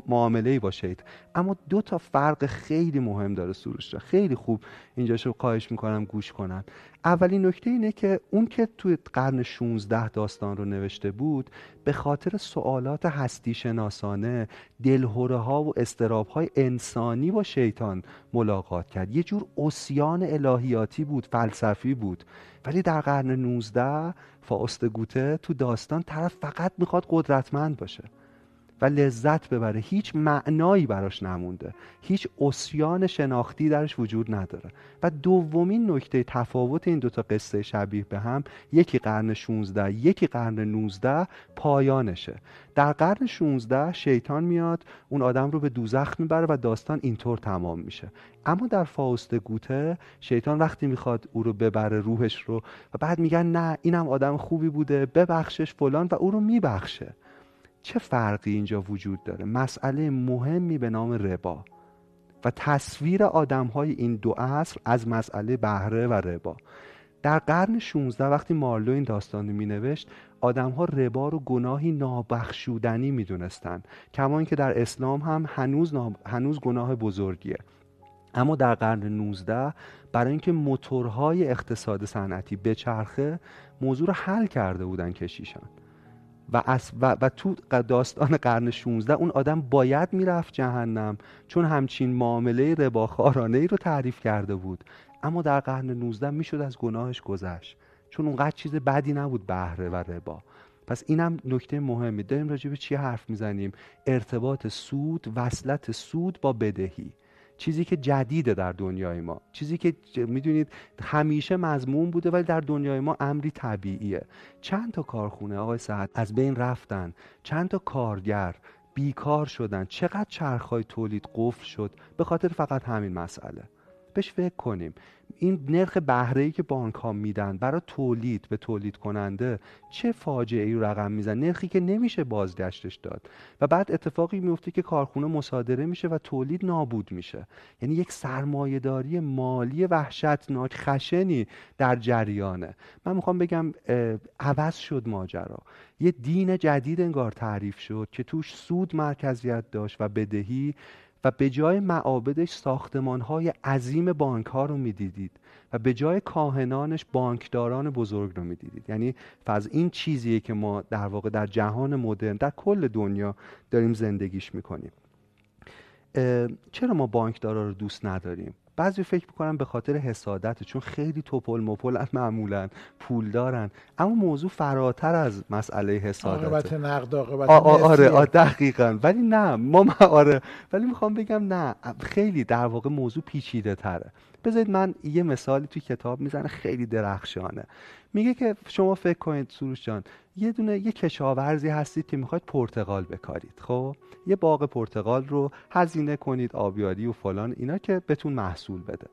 معامله با شیطان. اما دو تا فرق خیلی مهم داره سروش خیلی خوب اینجاشو خواهش می‌کنم گوش کنن. اولین نکته اینه که اون که توی قرن 16 داستان رو نوشته بود به خاطر سوالات هستی شناسانه دلهوره ها و استراب های انسانی با شیطان ملاقات کرد. یه جور اسیان الهیاتی بود فلسفی بود. ولی در قرن 19 فاست گوته تو داستان طرف فقط می‌خواد قدرتمند باشه. و لذت ببره. هیچ معنایی براش نمونده. هیچ اسیان شناختی درش وجود نداره. و دومین نکته تفاوت این دوتا قصه شبیه به هم یکی قرن 16 یکی قرن 19 پایانشه. در قرن 16 شیطان میاد اون آدم رو به دوزخ می‌بره و داستان اینطور تمام میشه. اما در فاوست گوته شیطان وقتی می‌خواد او رو ببره روحش رو و بعد میگن نه اینم آدم خوبی بوده ببخشش فلان و او رو میبخشه. چه فرقی اینجا وجود داره؟ مسئله مهمی به نام ربا. و تصویر آدم های این دو عصر از مسئله بهره و ربا. در قرن 16 وقتی مارلو این داستان می نوشت آدم ها ربا رو گناهی نابخشودنی می دونستن کما اینکه در اسلام هم هنوز, هنوز گناه بزرگیه. اما در قرن 19 برای اینکه موتورهای اقتصاد صنعتی بچرخه موضوع رو حل کرده بودن کشیشان. و, و, و تو داستان قرن 16 اون آدم باید می‌رفت جهنم چون همچین معامله رباخارانه ای رو تعریف کرده بود. اما در قرن 19 می‌شد از گناهش گذشت. چون اونقدر چیز بدی نبود بهره و ربا. پس اینم نکته مهمی. داریم راجع به چی حرف می‌زنیم؟ ارتباط سود وصلت سود با بدهی. چیزی که جدیده در دنیای ما. چیزی که می‌دونید همیشه مضمون بوده ولی در دنیای ما امری طبیعیه. چند تا کارخونه آقای سعد از بین رفتن. چند تا کارگر بیکار شدن. چقدر چرخهای تولید قفل شد. به خاطر فقط همین مسئله. بهش فکر کنیم. این نرخ بهره که بانک ها میدن برای تولید به تولید کننده چه فاجعه ای رقم میزن؟ نرخی که نمیشه بازگشتش داد. و بعد اتفاقی میفته که کارخونه مصادره میشه و تولید نابود میشه. یعنی یک سرمایهداری مالی وحشتناک خشنی در جریانه. من می‌خوام بگم عوض شد ماجرا. یه دین جدید انگار تعریف شد که توش سود مرکزیت داشت و بدهی و به جای معابدش ساختمان های عظیم بانک ها رو می‌دیدید و به جای کاهنانش بانکداران بزرگ رو می‌دیدید. یعنی فاز این چیزیه که ما در واقع در جهان مدرن در کل دنیا داریم زندگیش می‌کنیم. چرا ما بانکدارا رو دوست نداریم؟ بعضی فکر می‌کنن به خاطر حسادت چون خیلی توپل مپل معمولا پول دارن. اما موضوع فراتر از مسئله حسادت عاقبت نقد عاقبت آره آ دقیقا. ولی نه ما آره. ولی می‌خوام بگم نه خیلی در واقع موضوع پیچیده تره بذارید من یه مثالی توی کتاب می‌زنه خیلی درخشانه. میگه که شما فکر کنید سروش جان یه دونه یه کشاورزی هستید که می‌خواید پرتقال بکارید. خب؟ یه باغ پرتقال رو هزینه کنید آبیاری و فلان اینا که بتون محصول بده.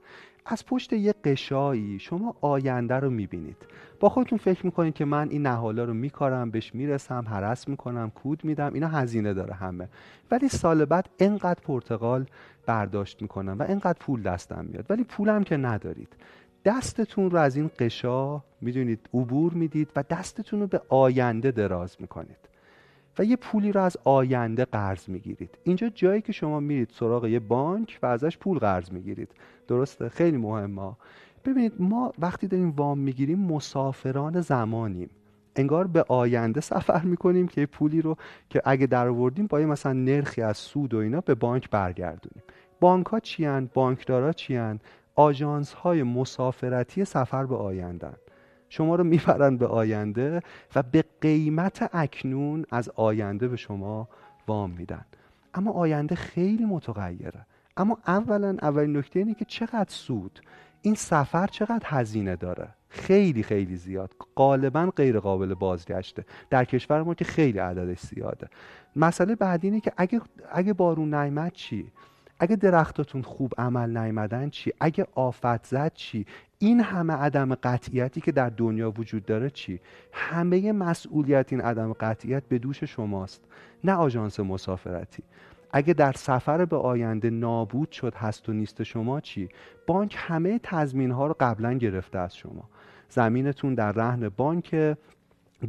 از پشت یه قشایی شما آینده رو می‌بینید. با خودتون فکر می‌کنید که من این نهالا رو میکارم بهش می‌رسم حرس می‌کنم کود میدم اینا هزینه داره همه. ولی سال بعد انقدر پرتقال برداشت می‌کنم و انقدر پول دستم میاد. ولی پولم که ندارید. دستتون رو از این قشا می‌دونید عبور می‌دید و دستتون رو به آینده دراز می‌کنید و یه پولی رو از آینده قرض می‌گیرید. اینجا جایی که شما میرید سراغ یه بانک و ازش پول قرض می‌گیرید. درسته؟ خیلی مهمه. ببینید ما وقتی داریم وام می‌گیریم مسافران زمانیم. انگار به آینده سفر می‌کنیم که پولی رو که اگه در آوردیم با یه مثلا نرخی از سود و اینا به بانک برگردونیم. بانک ها چی هن؟ بانکدارا چی آژانس های مسافرتی سفر به آینده شما رو می‌برن به آینده و به قیمت اکنون از آینده به شما وام میدن. اما آینده خیلی متغیره. اما اولا اولین نکته اینه که چقدر سود. این سفر چقدر هزینه داره. خیلی خیلی زیاد. غالبا غیر قابل بازگشته. در کشور ما که خیلی عددش زیاده. مسئله بعدی اینه که اگه, اگه بارون نیمت چی؟ اگه درختاتون خوب عمل نیمدن چی؟ اگه آفت زد چی؟ این همه عدم قطعیتی که در دنیا وجود داره چی؟ همه مسئولیت این عدم قطعیت به دوش شماست نه آژانس مسافرتی. اگه در سفر به آینده نابود شد هست و نیست شما چی؟ بانک همه تضمین ها رو قبلا گرفته از شما. زمینتون در رهن بانک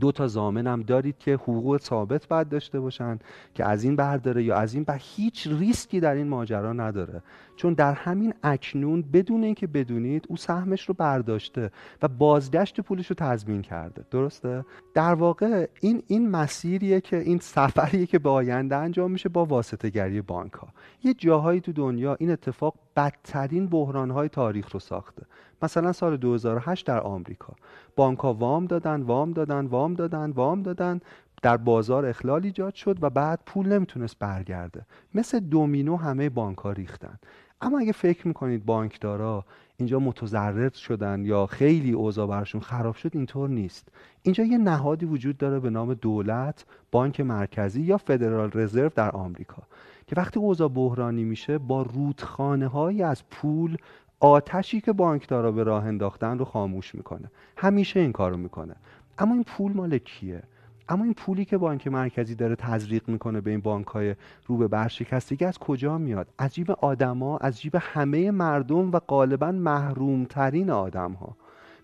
دو تا زامن هم دارید که حقوق ثابت باید داشته باشن که از این برداره یا از این و هیچ ریسکی در این ماجرا نداره. چون در همین اکنون بدون اینکه بدونید او سهمش رو برداشته و بازگشت پولش رو تضمین کرده. درسته؟ در واقع این این مسیریه که این سفریه که به آینده انجام میشه با واسطه گری بانک ها یه جاهایی تو دنیا این اتفاق بدترین بحران های تاریخ رو ساخته. مثلا سال 2008 در آمریکا. بانک ها وام دادن وام دادن وام دادن وام دادن. در بازار اخلال ایجاد شد و بعد پول نمی‌تونست برگرده. مثل دومینو همه بانک ها ریختن. اما اگه فکر می‌کنید بانکدارا اینجا متضرر شدن یا خیلی اوضاع برشون خراب شد اینطور نیست. اینجا یه نهادی وجود داره به نام دولت بانک مرکزی یا فدرال رزرو در آمریکا. که وقتی اوضاع بحرانی میشه با رودخانه هایی از پول آتشی که بانکدارا به راه انداختن رو خاموش می‌کنه. همیشه این کارو می‌کنه. اما این پول مال کیه؟ اما این پولی که بانک مرکزی داره تزریق می‌کنه به این بانک های رو به برشکستگی از کجا میاد؟ از جیب آدما از جیب همه مردم و غالبا محروم ترین آدم ها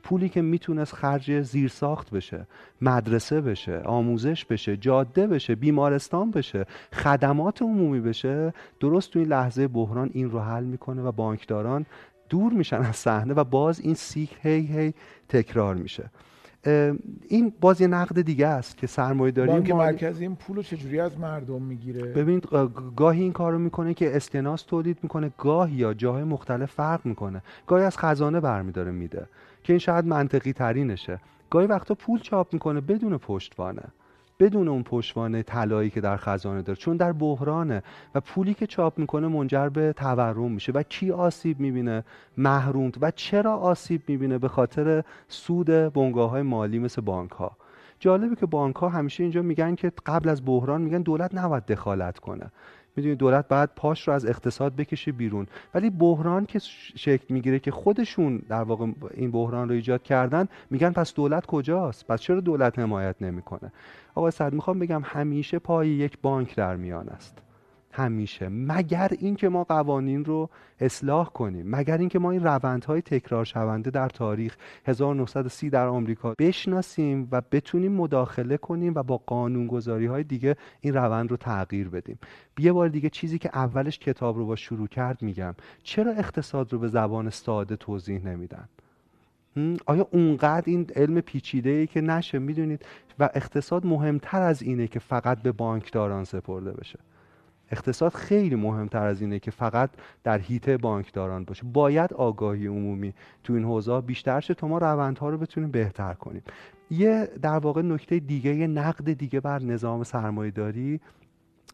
پولی که می‌تونست خرج زیرساخت بشه مدرسه بشه آموزش بشه جاده بشه بیمارستان بشه خدمات عمومی بشه درست تو این لحظه بحران این رو حل می‌کنه و بانکداران دور میشن از صحنه و باز این سیک هی هی تکرار میشه. این باز یه نقد دیگه است که سرمایه داری بانک مرکزی این پول چجوری از مردم می‌گیره؟ ببینید گاهی این کارو می‌کنه که اسکناس تولید می‌کنه گاهی یا جاهای مختلف فرق می‌کنه. گاهی از خزانه برمیداره میده که این شاید منطقی ترینشه گاهی وقتا پول چاپ می‌کنه بدون پشتوانه. بدون اون پشتوانه طلایی که در خزانه داره چون در بحرانه و پولی که چاپ می‌کنه منجر به تورم میشه. و کی آسیب می‌بینه؟ محروم. و چرا آسیب می‌بینه؟ به خاطر سود بنگاه های مالی مثل بانک ها جالبه که بانک ها همیشه اینجا میگن که قبل از بحران میگن دولت نباید دخالت کنه. می‌دونید دولت باید پاش رو از اقتصاد بکشه بیرون. ولی بحران که شکل می‌گیره که خودشون در واقع این بحران رو ایجاد کردن میگن پس دولت کجاست؟ پس چرا دولت حمایت نمی‌کنه؟ آقای سعد می‌خوام بگم همیشه پای یک بانک در میان است. همیشه. مگر اینکه ما قوانین رو اصلاح کنیم. مگر اینکه ما این روندهای تکرار شونده در تاریخ 1930 در آمریکا بشناسیم و بتونیم مداخله کنیم و با قانونگذاری های دیگه این روند رو تغییر بدیم. یه بار دیگه چیزی که اولش کتاب رو با شروع کرد میگم. چرا اقتصاد رو به زبان ساده توضیح نمیدن؟ آیا اونقدر این علم پیچیده ای که نشه می‌دونید؟ و اقتصاد مهمتر از اینه که فقط به بانکداران سپرده بشه. اقتصاد خیلی مهمتر از اینه که فقط در هیته بانکداران باشه. باید آگاهی عمومی تو این حوزه بیشتر شه تا ما روندها رو بتونیم بهتر کنیم. یه در واقع نکته دیگه یه نقد دیگه بر نظام سرمایه داری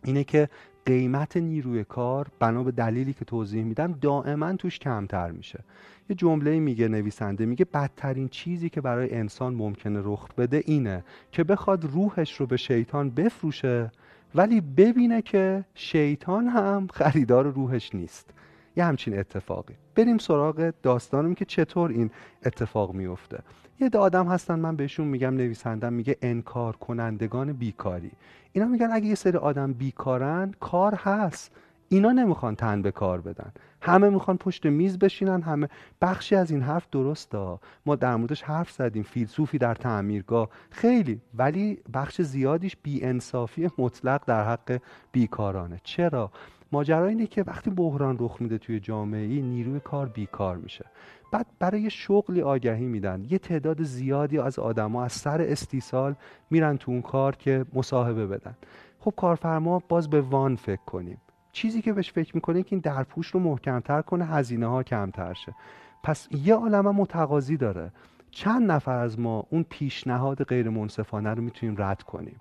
اینه که قیمت نیروی کار بنا به دلیلی که توضیح میدم دائما توش کمتر میشه. یه جمله میگه نویسنده میگه بدترین چیزی که برای انسان ممکنه رخ بده اینه که بخواد روحش رو به شیطان بفروشه ولی ببینه که شیطان هم خریدار روحش نیست. یه همچین اتفاقی. بریم سراغ داستانم که چطور این اتفاق میفته یه آدم هستن من بهشون میگم نویسندم میگه انکار کنندگان بیکاری. اینا میگن اگه یه سری آدم بیکارن کار هست. اینا نمی‌خوان تن به کار بدن. همه می‌خوان پشت میز بشینن همه. بخشی از این حرف درسته. ما در موردش حرف زدیم فیلسوفی در تعمیرگاه. خیلی. ولی بخش زیادیش بیانصافی مطلق در حق بیکارانه. چرا؟ ماجرا اینه که وقتی بحران رخ میده توی جامعه نیروی کار بیکار میشه. بعد برای شغلی آگهی میدن. یه تعداد زیادی از آدما از سر استیصال میرن تو اون کار که مصاحبه بدن. خب کارفرما باز به وان فکر کنیم. چیزی که بهش فکر می‌کنه که این درپوش رو محکمتر کنه هزینه ها کمتر شه. پس یه عالم متقاضی داره. چند نفر از ما اون پیشنهاد غیر منصفانه رو می‌تونیم رد کنیم؟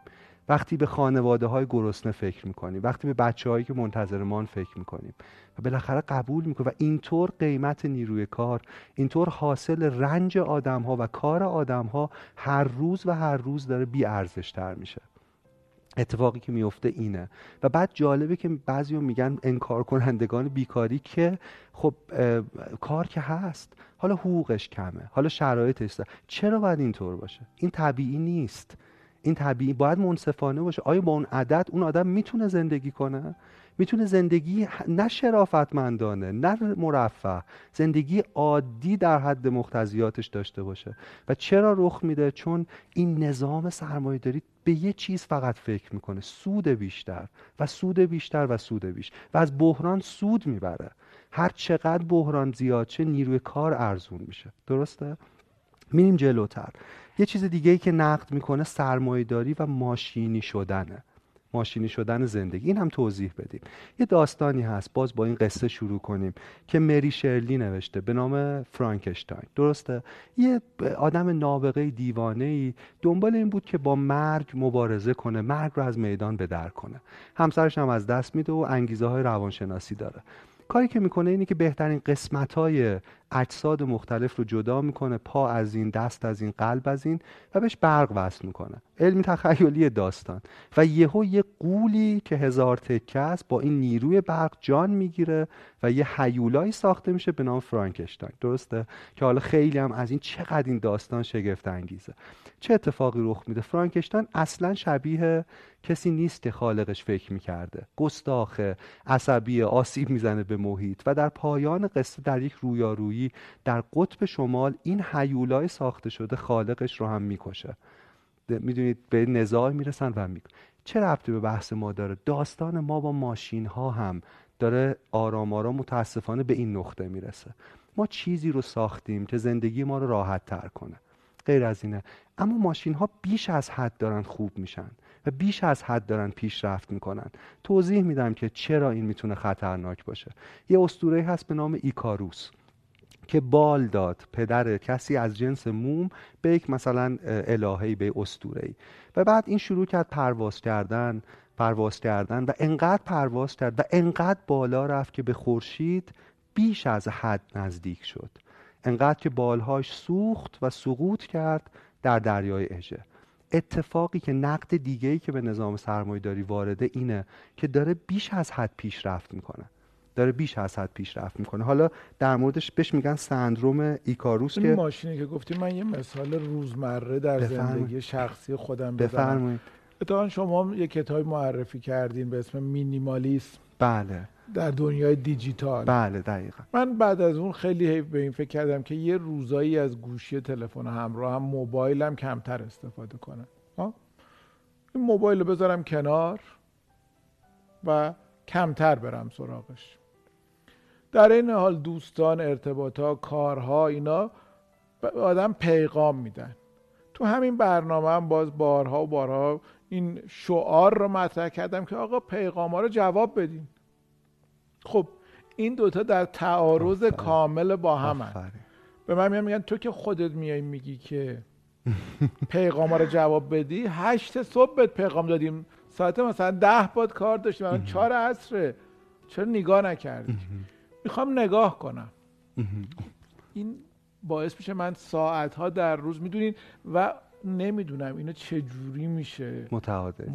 وقتی به خانواده های گرسنه فکر می‌کنیم وقتی به بچه هایی که منتظرمان فکر می‌کنیم و بالاخره قبول می‌کنیم و اینطور قیمت نیروی کار اینطور حاصل رنج آدم ها و کار آدم ها هر روز و هر روز داره بی میشه. اتفاقی که میفته اینه. و بعد جالبه که بعضی میگن انکار کنندگان بیکاری که خب کار که هست حالا حقوقش کمه حالا شرایطش چرا باید اینطور باشه؟ این طبیعی نیست. این طبیعی باید منصفانه باشه. آیا با اون عدد اون آدم می‌تونه زندگی کنه؟ می‌تونه زندگی نه شرافتمندانه نه مرفه زندگی عادی در حد مقتضیاتش داشته باشه. و چرا رخ میده؟ چون این نظام سرمایه داری به یه چیز فقط فکر می‌کنه سود بیشتر و سود بیشتر و سود بیش. و از بحران سود می‌بره. هر چقدر بحران زیاد چه نیروی کار ارزون میشه. درسته؟ میریم جلوتر. یه چیز دیگه ای که نقد می‌کنه سرمایهداری و ماشینی شدنه. ماشینی شدن زندگی. این هم توضیح بدیم. یه داستانی هست. باز با این قصه شروع کنیم که مری شرلی نوشته به نام فرانکشتاین. درسته؟ یه آدم نابغه دیوانه ای دنبال این بود که با مرگ مبارزه کنه مرگ رو از میدان به در کنه. همسرش هم از دست میده و انگیزه های روانشناسی داره. کاری که می‌کنه اینه که بهترین قسمت های اجساد مختلف رو جدا می‌کنه پا از این دست از این قلب از این و بهش برق وصل می‌کنه. علمی تخیلی داستان. و یهو یه قولی که هزار تکه است با این نیروی برق جان می‌گیره و یه حیولایی ساخته میشه به نام فرانکشتاین. درسته؟ که حالا خیلی هم از این چقدر این داستان شگفت انگیزه. چه اتفاقی رخ میده؟ فرانکشتاین اصلا شبیه کسی نیست که خالقش فکر می‌کرده. گستاخه عصبی آسیب می‌زنه به محیط و در پایان قصه در یک رویارویی در قطب شمال این حیولای ساخته شده خالقش رو هم می‌کشه. می‌دونید به نزاع می‌رسن و میکن چه ربطی به بحث ما داره؟ داستان ما با ماشین ها هم داره آرام آرام متاسفانه به این نقطه می‌رسه. ما چیزی رو ساختیم که زندگی ما رو راحت تر کنه. غیر از اینه. اما ماشین ها بیش از حد دارن خوب میشن و بیش از حد دارن پیشرفت می‌کنن. توضیح میدم که چرا این می‌تونه خطرناک باشه. یه اسطوره هست به نام ایکاروس. که بال داد. پدر کسی از جنس موم به یک مثلا الههی به اسطوره‌ای. و بعد این شروع کرد پرواز کردن پرواز کردن و انقدر پرواز کرد و انقدر بالا رفت که به خورشید بیش از حد نزدیک شد. انقدر که بالهاش سوخت و سقوط کرد در دریای اژه. اتفاقی که نقد دیگه ای که به نظام سرمایه داری وارده اینه که داره بیش از حد پیشرفت می‌کنه. داره بیش از حد پیشرفت می‌کنه. حالا در موردش بهش میگن سندروم ایکاروس این که ماشینی که گفتی من یه مثال روزمره در بفرمایید. زندگی شخصی خودم بزنم. بفرمایید. اتفاقا شما یه کتاب معرفی کردین به اسم مینیمالیسم. بله. در دنیای دیجیتال. بله دقیقا. من بعد از اون خیلی حیف به این فکر کردم که یه روزایی از گوشی تلفن همراه هم موبایلم کمتر استفاده کنم ها؟ این موبایل رو بذارم کنار و کمتر برم سراغش. در این حال دوستان ارتباطات کارها اینا به آدم پیغام میدن. تو همین برنامه هم باز بارها و بارها این شعار رو مطرح کردم که آقا پیغام ها رو جواب بدین. خب این دوتا در تعارض. کامل با هم. به من میگن میگن تو که خودت میای میگی که پیغام رو جواب بدی؟ هشت صبح بهت پیغام دادیم. ساعت مثلا ده باد کار داشتیم. الان چهار عصره. چرا نگاه نکردی؟ می‌خوام نگاه کنم. این باعث میشه من ساعت ها در روز می‌دونین و نمی‌دونم اینو چه جوری میشه متعادل.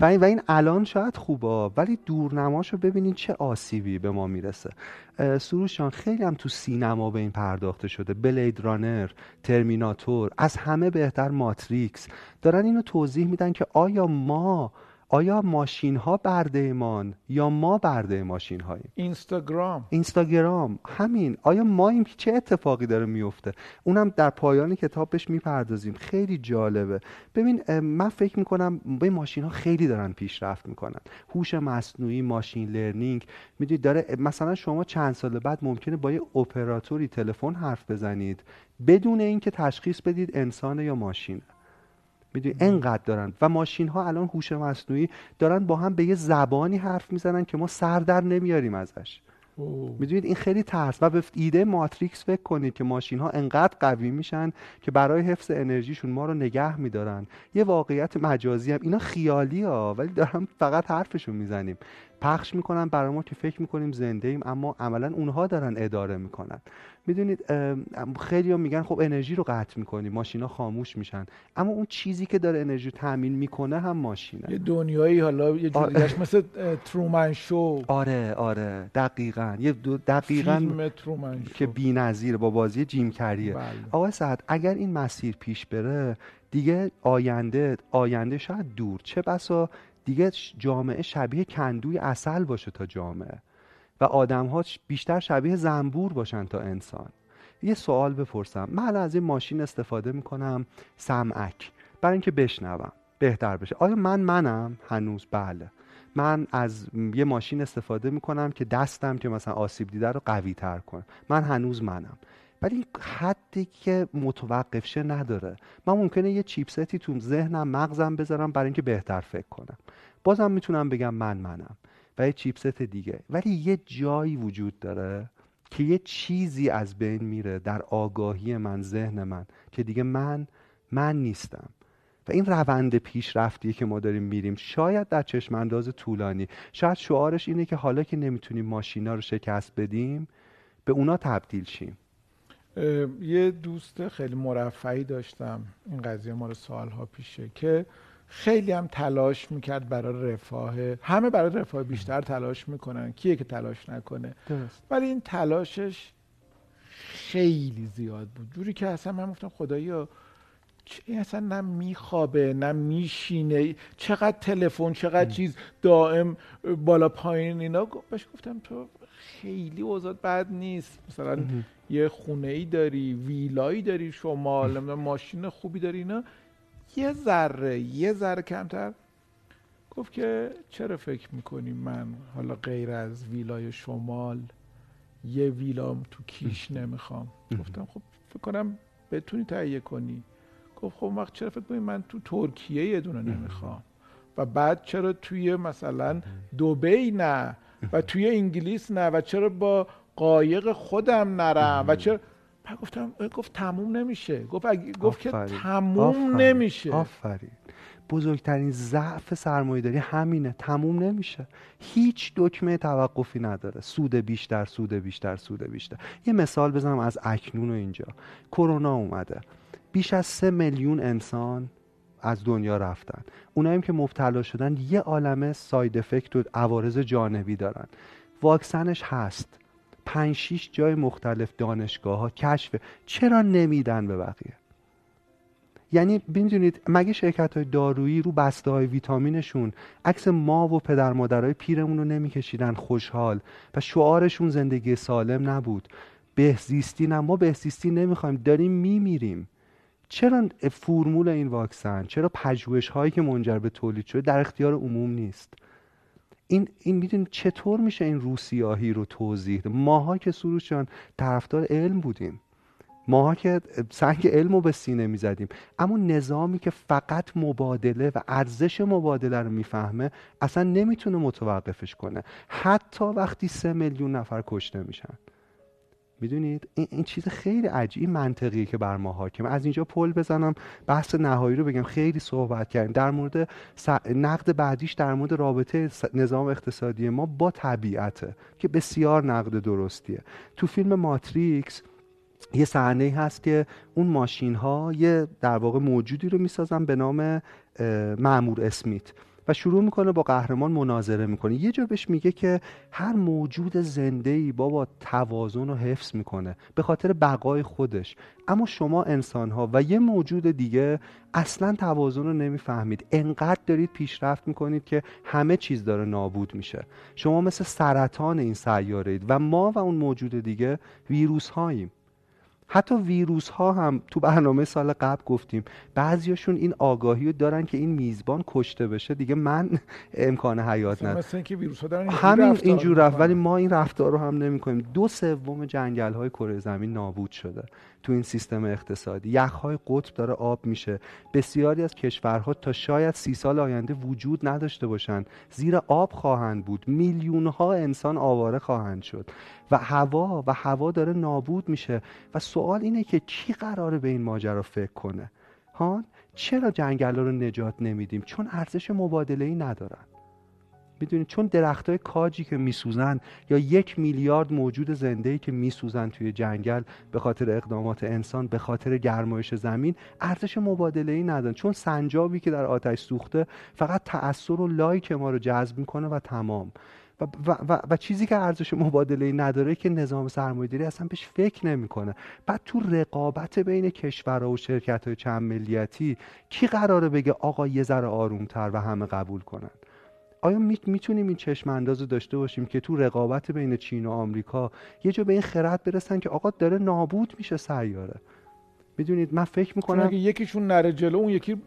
و این, و این الان شاید خوبه ولی دورنماشو ببینین چه آسیبی به ما می‌رسه. اه، سروش جان خیلی هم تو سینما به این پرداخته شده. بلید رانر ترمیناتور از همه بهتر ماتریکس. دارن اینو توضیح میدن که آیا ما آیا ماشین ها برده ایمان یا ما برده ماشین هاییم اینستاگرام. اینستاگرام. همین. آیا ما این چه اتفاقی داره میفته اونم در پایان کتاب بهش می‌پردازیم. خیلی جالبه. ببین من فکر می‌کنم به ماشین ها خیلی دارن پیشرفت می‌کنن. هوش مصنوعی ماشین لرنینگ. می‌دونید داره مثلا شما چند سال بعد ممکنه با یه اپراتوری تلفن حرف بزنید بدون اینکه تشخیص بدید انسان یا ماشینه. می‌دونی انقدر دارن. و ماشین ها الان هوش مصنوعی دارن با هم به یه زبانی حرف می‌زنن که ما سر در نمیاریم ازش. می‌دونید این خیلی ترس. و به ایده ماتریکس فکر کنید که ماشین ها انقدر قوی میشن که برای حفظ انرژیشون ما رو نگه میدارن. یه واقعیت مجازی هم. اینا خیالی ها ولی دارم فقط حرفشون می‌زنیم. پخش می‌کنن برای ما که فکر می‌کنیم زنده ایم اما عملا اونها دارن اداره می‌کنن. می‌دونید خیلی میگن خب انرژی رو قطع می‌کنیم ماشینا خاموش میشن. اما اون چیزی که داره انرژی رو تامین می‌کنه هم ماشینه. یه دنیایی حالا یه آه. جوریش مثل ترومن شو. آره آره. دقیقا. یه دو دقیقا ترومن شو. که بی‌نظیره با بازی جیم کریه. بله. آقای سعد اگر این مسیر پیش بره دیگه آینده آینده شاید دور. چه بسا دیگه جامعه شبیه کندوی اصل باشه تا جامعه. و آدم ها بیشتر شبیه زنبور باشن تا انسان. یه سوال بپرسم. من از این ماشین استفاده می‌کنم سمعک. برای اینکه بشنوم. بهتر بشه. آیا من منم؟ هنوز؟ بله. من از یه ماشین استفاده می‌کنم که دستم که مثلا آسیب دیده رو قوی تر کنه. من هنوز منم. ولی حدی که متوقف شه نداره. من ممکنه یه چیپستی تو ذهنم مغزم بذارم برای اینکه بهتر فکر کنم. بازم می‌تونم بگم من منم و یه چیپست دیگه. ولی یه جایی وجود داره که یه چیزی از بین میره در آگاهی من ذهن من که دیگه من من نیستم. و این روند پیشرفتی که ما داریم میریم. شاید در چشم انداز طولانی. شاید شعارش اینه که حالا که نمی‌تونیم ماشینا رو شکست بدیم به اونا تبدیل شیم. یه دوست خیلی مرفعی داشتم. این قضیه ما رو سالها پیشه که خیلی هم تلاش می‌کرد برای رفاه. همه برای رفاه بیشتر تلاش می‌کنن. کیه که تلاش نکنه؟ درست. ولی این تلاشش خیلی زیاد بود. جوری که اصلا من گفتم خدایا این اصلا نه میخوابه نه میشینه. چقدر تلفن چقدر چیز دائم بالا پایین اینا. بهش گفتم تو خیلی اوضاع بد نیست. مثلا یه خونه ای داری ویلایی داری شمال ماشین خوبی داری اینا. یه ذره یه ذره کمتر. گفت که چرا فکر می‌کنی من حالا غیر از ویلای شمال یه ویلام تو کیش نمی‌خوام؟ گفتم خب فکر کنم بتونی تهیه کنی. گفت خب وقت چرا فکر کنی من تو ترکیه یه دونه نمی‌خوام؟ و بعد چرا توی مثلا دوبی نه و توی انگلیس نه و چرا با قایق خودم نرم. و چرا؟ گفتم گفت تموم نمیشه. گفت گفت که تموم نمیشه. آفرین. بزرگترین ضعف سرمایه داری همینه. تموم نمیشه. هیچ دکمه توقفی نداره. سود بیشتر سود بیشتر سود بیشتر. یه مثال بزنم از اکنون و اینجا. کرونا اومده. بیش از سه میلیون انسان از دنیا رفتن. اونایی که مبتلا شدن یه عالمه ساید افکت و عوارض جانبی دارن. واکسنش هست. پنج شیش جای مختلف دانشگاه ها کشف چرا نمیدن به بقیه؟ یعنی ببینید مگه شرکت های دارویی رو بسته های ویتامینشون عکس ما و پدر مادرای پیرمون رو نمیکشیدن؟ خوشحال. و شعارشون زندگی سالم نبود. بهزیستی نه ما بهزیستی نمی‌خوایم داریم میمیریم. چرا فرمول این واکسن؟ چرا پژوهش هایی که منجر به تولید شده در اختیار عموم نیست؟ این این می‌دونید چطور میشه این روسیاهی رو توضیح ماها که سروش جان طرفدار علم بودیم. ماها که سنگ علم رو به سینه می‌زدیم. اما نظامی که فقط مبادله و ارزش مبادله رو می‌فهمه اصلا نمی‌تونه متوقفش کنه. حتی وقتی سه میلیون نفر کشته میشن. می‌دونید؟ این, این چیز خیلی عجیب منطقیه که بر ما حاکمه. از اینجا پل بزنم بحث نهایی رو بگم. خیلی صحبت کردیم. در مورد نقد بعدیش در مورد رابطه نظام اقتصادی ما با طبیعته که بسیار نقد درستیه. تو فیلم ماتریکس یه صحنه هست که اون ماشین ها یه در واقع موجودی رو می‌سازن به نام معمور اسمیت. و شروع می‌کنه با قهرمان مناظره می‌کنه. یه جا بهش میگه که هر موجود زنده ای بابا توازن رو حفظ می‌کنه به خاطر بقای خودش. اما شما انسان ها و یه موجود دیگه اصلا توازن رو نمی‌فهمید. انقدر دارید پیشرفت می‌کنید که همه چیز داره نابود میشه. شما مثل سرطان این سیاره اید و ما و اون موجود دیگه ویروس هاییم حتی ویروس ها هم تو برنامه سال قبل گفتیم. بعضیاشون این آگاهی رو دارن که این میزبان کشته بشه. دیگه من امکان حیات ندارم. مثلا اینکه ویروس ها دارن همین اینجور رفت ولی ما این رفتار رو هم نمی کنیم دو سوم جنگل های کره زمین نابود شده تو این سیستم اقتصادی. یخهای قطب داره آب میشه. بسیاری از کشورها تا شاید سی سال آینده وجود نداشته باشند زیر آب خواهند بود. میلیون ها انسان آواره خواهند شد. و هوا و هوا داره نابود میشه و سوال اینه که کی قراره به این ماجرا فکر کنه؟ ها چرا جنگل رو نجات نمیدیم؟ چون ارزش مبادله ای ندارن. می‌دونید چون درخت های کاجی که میسوزن یا یک میلیارد موجود زنده که میسوزن توی جنگل به خاطر اقدامات انسان به خاطر گرمایش زمین ارزش مبادله ای ندارن. چون سنجابی که در آتش سوخته فقط تأثیر و لایک ما رو جذب می‌کنه و تمام. و, و, و, و, چیزی که ارزش مبادله نداره که نظام سرمایه‌داری اصلا بهش فکر نمی‌کنه. بعد تو رقابت بین کشورها و شرکت های چند ملیتی کی قراره بگه آقا یه ذره آرومتر و همه قبول کنن؟ آیا می‌تونیم این چشم انداز داشته باشیم که تو رقابت بین چین و آمریکا یه جا به این خرد برسن که آقا داره نابود میشه سیاره؟ می‌دونید من فکر می‌کنم اگه یکیشون نره جلو اون یکی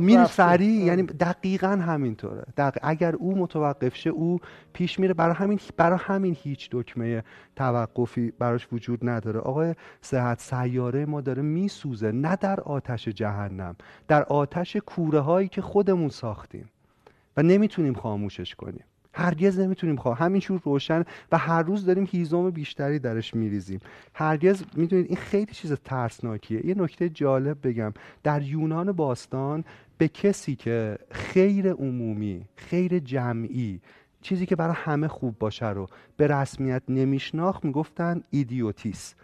میره سریع یعنی دقیقا همینطوره. دقیق... اگر او متوقف شه او پیش میره. برای همین برای همین هیچ دکمه توقفی براش وجود نداره. آقای صحت سیاره ما داره میسوزه نه در آتش جهنم در آتش کوره هایی که خودمون ساختیم و نمی‌تونیم خاموشش کنیم. هرگز نمی‌تونیم خواه همینجور روشن و هر روز داریم هیزم بیشتری درش میریزیم. هرگز می‌دونید این خیلی چیز ترسناکیه. یه نکته جالب بگم. در یونان باستان به کسی که خیر عمومی خیر جمعی چیزی که برای همه خوب باشه رو به رسمیت نمیشناخت می‌گفتن ایدیوتیس.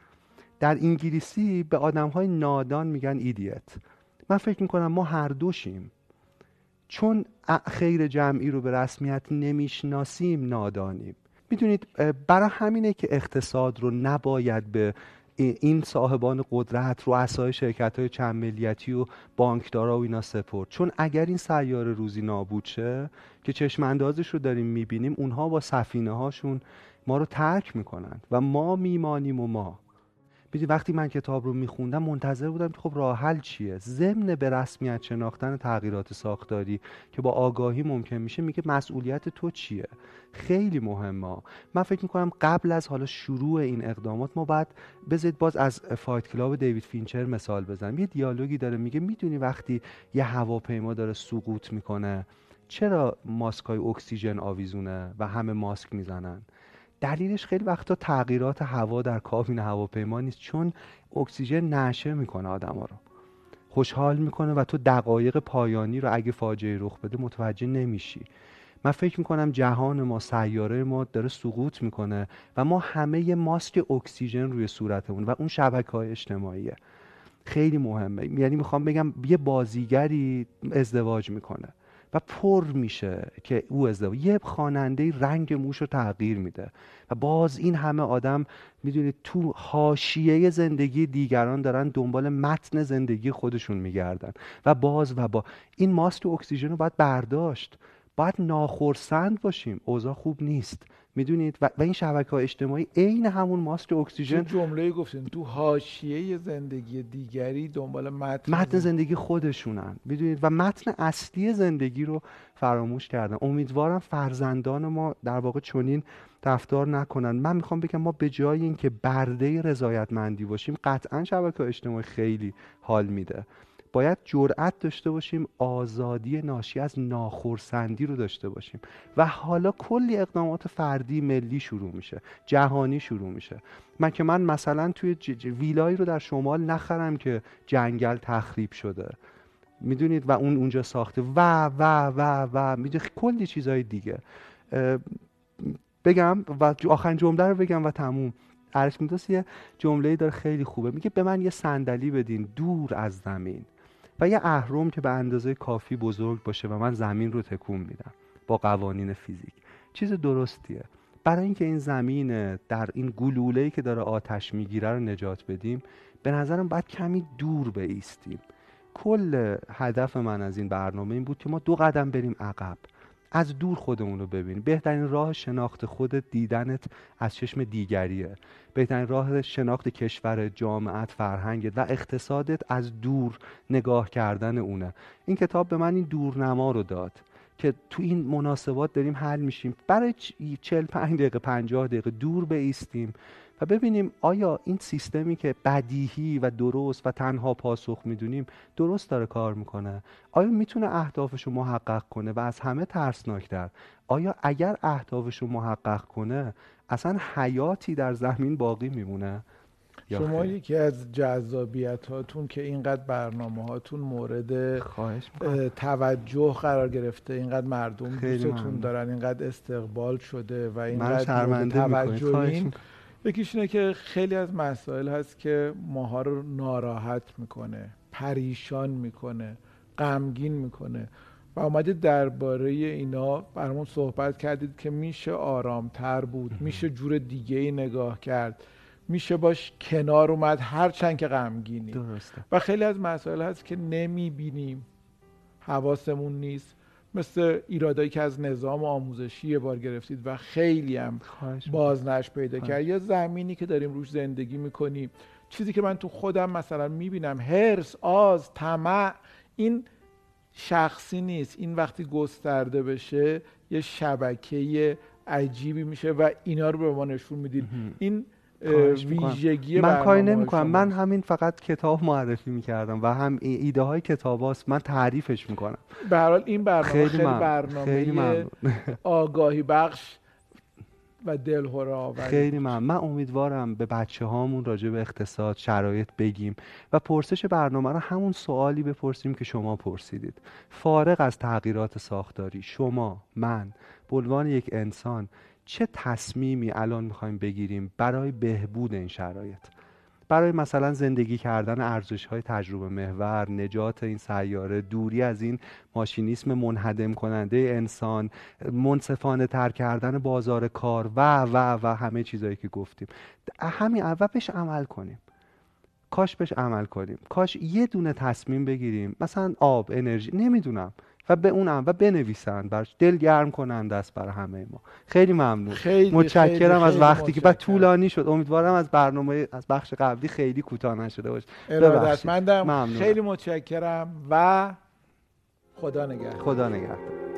در انگلیسی به آدم های نادان میگن ایدیت. من فکر می‌کنم ما هر دوشیم. چون خیر جمعی رو به رسمیت نمی‌شناسیم نادانیم. می‌دونید برای همینه که اقتصاد رو نباید به این صاحبان قدرت رؤسای شرکت های چند ملیتی و بانکدارا و اینا سپرد. چون اگر این سیاره روزی نابود شه که چشم اندازش رو داریم می‌بینیم اونها با سفینه هاشون ما رو ترک می‌کنن و ما میمانیم و ما می‌دونی وقتی من کتاب رو میخوندم منتظر بودم که خب راه حل چیه. ضمن به رسمیت شناختن تغییرات ساختاری که با آگاهی ممکن میشه میگه مسئولیت تو چیه؟ خیلی مهمه. من فکر می‌کنم قبل از حالا شروع این اقدامات ما باید بذارید باز از Fight Club دیوید فینچر مثال بزنم. یه دیالوگی داره میگه می‌دونی وقتی یه هواپیما داره سقوط می‌کنه چرا ماسک های اکسیژن آویزونه و همه ماسک می‌زنن؟ دلیلش خیلی وقتا تغییرات هوا در کابین هواپیما نیست چون اکسیژن نشه می‌کنه آدما رو. خوشحال می‌کنه و تو دقایق پایانی رو اگه فاجعه رخ بده متوجه نمیشی. من فکر می‌کنم جهان ما سیاره ما داره سقوط می‌کنه و ما همه ماسک اکسیژن روی صورتمون و اون شبکه های اجتماعیه. خیلی مهمه. یعنی می‌خوام بگم یه بازیگری ازدواج می‌کنه. و پر میشه که او ازدواج یه خواننده رنگ موش رو تغییر میده. و باز این همه آدم می‌دونید تو حاشیه زندگی دیگران دارن دنبال متن زندگی خودشون میگردن. و باز و با این ماسک اکسیژن رو باید برداشت. باید ناخرسند باشیم. اوضاع خوب نیست. می‌دونید؟ و, و این شبکه های اجتماعی عین همون ماسک اکسیژن جمله گفتین تو حاشیه زندگی دیگری دنبال متن متن زندگی خودشونن می‌دونید؟ و متن اصلی زندگی رو فراموش کردن. امیدوارم فرزندان ما در واقع چنین رفتار نکنن. من می‌خوام بگم ما به جای اینکه برده رضایتمندی باشیم قطعا شبکه اجتماعی خیلی حال میده. باید جرأت داشته باشیم آزادی ناشی از ناخرسندی رو داشته باشیم. و حالا کلی اقدامات فردی ملی شروع میشه. جهانی شروع میشه. من که من مثلا توی ویلایی رو در شمال نخرم که جنگل تخریب شده. می‌دونید؟ و اون اونجا ساخته. و و و و. می‌دونید کلی چیزهای دیگه. بگم و آخرین جمله رو بگم و تموم. ارشمیدس یه جمله داره خیلی خوبه. میگه به من یه صندلی بدین دور از زمین. و یه اهرم که به اندازه کافی بزرگ باشه و من زمین رو تکون میدم با قوانین فیزیک. چیز درستیه. برای اینکه این زمین در این گلوله‌ای که داره آتش می‌گیره رو نجات بدیم به نظرم باید کمی دور بیستیم کل هدف من از این برنامه این بود که ما دو قدم بریم عقب. از دور خودمون رو ببین بهترین راه شناخت خودت دیدنت از چشم دیگریه. بهترین راه شناخت کشور جامعت فرهنگت و اقتصادت از دور نگاه کردن اونه. این کتاب به من این دورنما رو داد که تو این مناسبات داریم حل میشیم. برای 45 دقیقه 50 دقیقه دور بیستیم و ببینیم آیا این سیستمی که بدیهی و درست و تنها پاسخ می‌دونیم درست داره کار می‌کنه؟ آیا می‌تونه اهدافش رو محقق کنه و از همه ترسناکتر؟ آیا اگر اهدافش رو محقق کنه اصلا حیاتی در زمین باقی میمونه؟ شما یکی از جذابیت هاتون که اینقدر برنامه هاتون مورد توجه قرار گرفته اینقدر مردم دوستتون دارن اینقدر استقبال شده و اینقدر توجه یکیش اینه که خیلی از مسائل هست که ماها رو ناراحت می‌کنه پریشان می‌کنه غمگین می‌کنه. و آمدید درباره اینا برامون صحبت کردید که میشه آرامتر بود میشه جور دیگه ای نگاه کرد. میشه باش کنار اومد هرچند که غمگینی. درسته. و خیلی از مسائل هست که نمی‌بینیم. حواسمون نیست. مثل ایرادایی که از نظام آموزشی یه بار گرفتید و خیلی هم بازنش پیدا کرد یا زمینی که داریم روش زندگی می‌کنیم. چیزی که من تو خودم مثلا می‌بینم هرس آز طمع این شخصی نیست. این وقتی گسترده بشه یه شبکه عجیبی میشه و اینا رو به ما نشون می‌دید. این ویژگی من کاری نمی‌کنم من همین فقط کتاب معرفی می‌کردم و هم ایده های کتاب هاست من تعریفش می‌کنم. به حال این برنامه خیلی, خیلی برنامه خیلی آگاهی بخش و دل خیلی من من امیدوارم به بچه هامون راجع به اقتصاد شرایط بگیم و پرسش برنامه رو همون سوالی بپرسیم که شما پرسیدید. فارغ از تغییرات ساختاری شما من به یک انسان چه تصمیمی الان می‌خوایم بگیریم برای بهبود این شرایط؟ برای مثلا زندگی کردن ارزش های تجربه محور نجات این سیاره دوری از این ماشینیسم منهدم کننده انسان منصفانه تر کردن بازار کار و و و همه چیزهایی که گفتیم. همین اول بهش عمل کنیم. کاش بهش عمل کنیم. کاش یه دونه تصمیم بگیریم. مثلا آب انرژی نمی‌دونم. و به اونم و بنویسن برش دل گرم کنند است برای همه ما. خیلی ممنون. خیلی متشکرم از وقتی که بعد طولانی شد. امیدوارم از برنامه از بخش قبلی خیلی کوتاه نشده باشه. ارادتمندم خیلی متشکرم و خدا نگهدار. خدا نگهدار.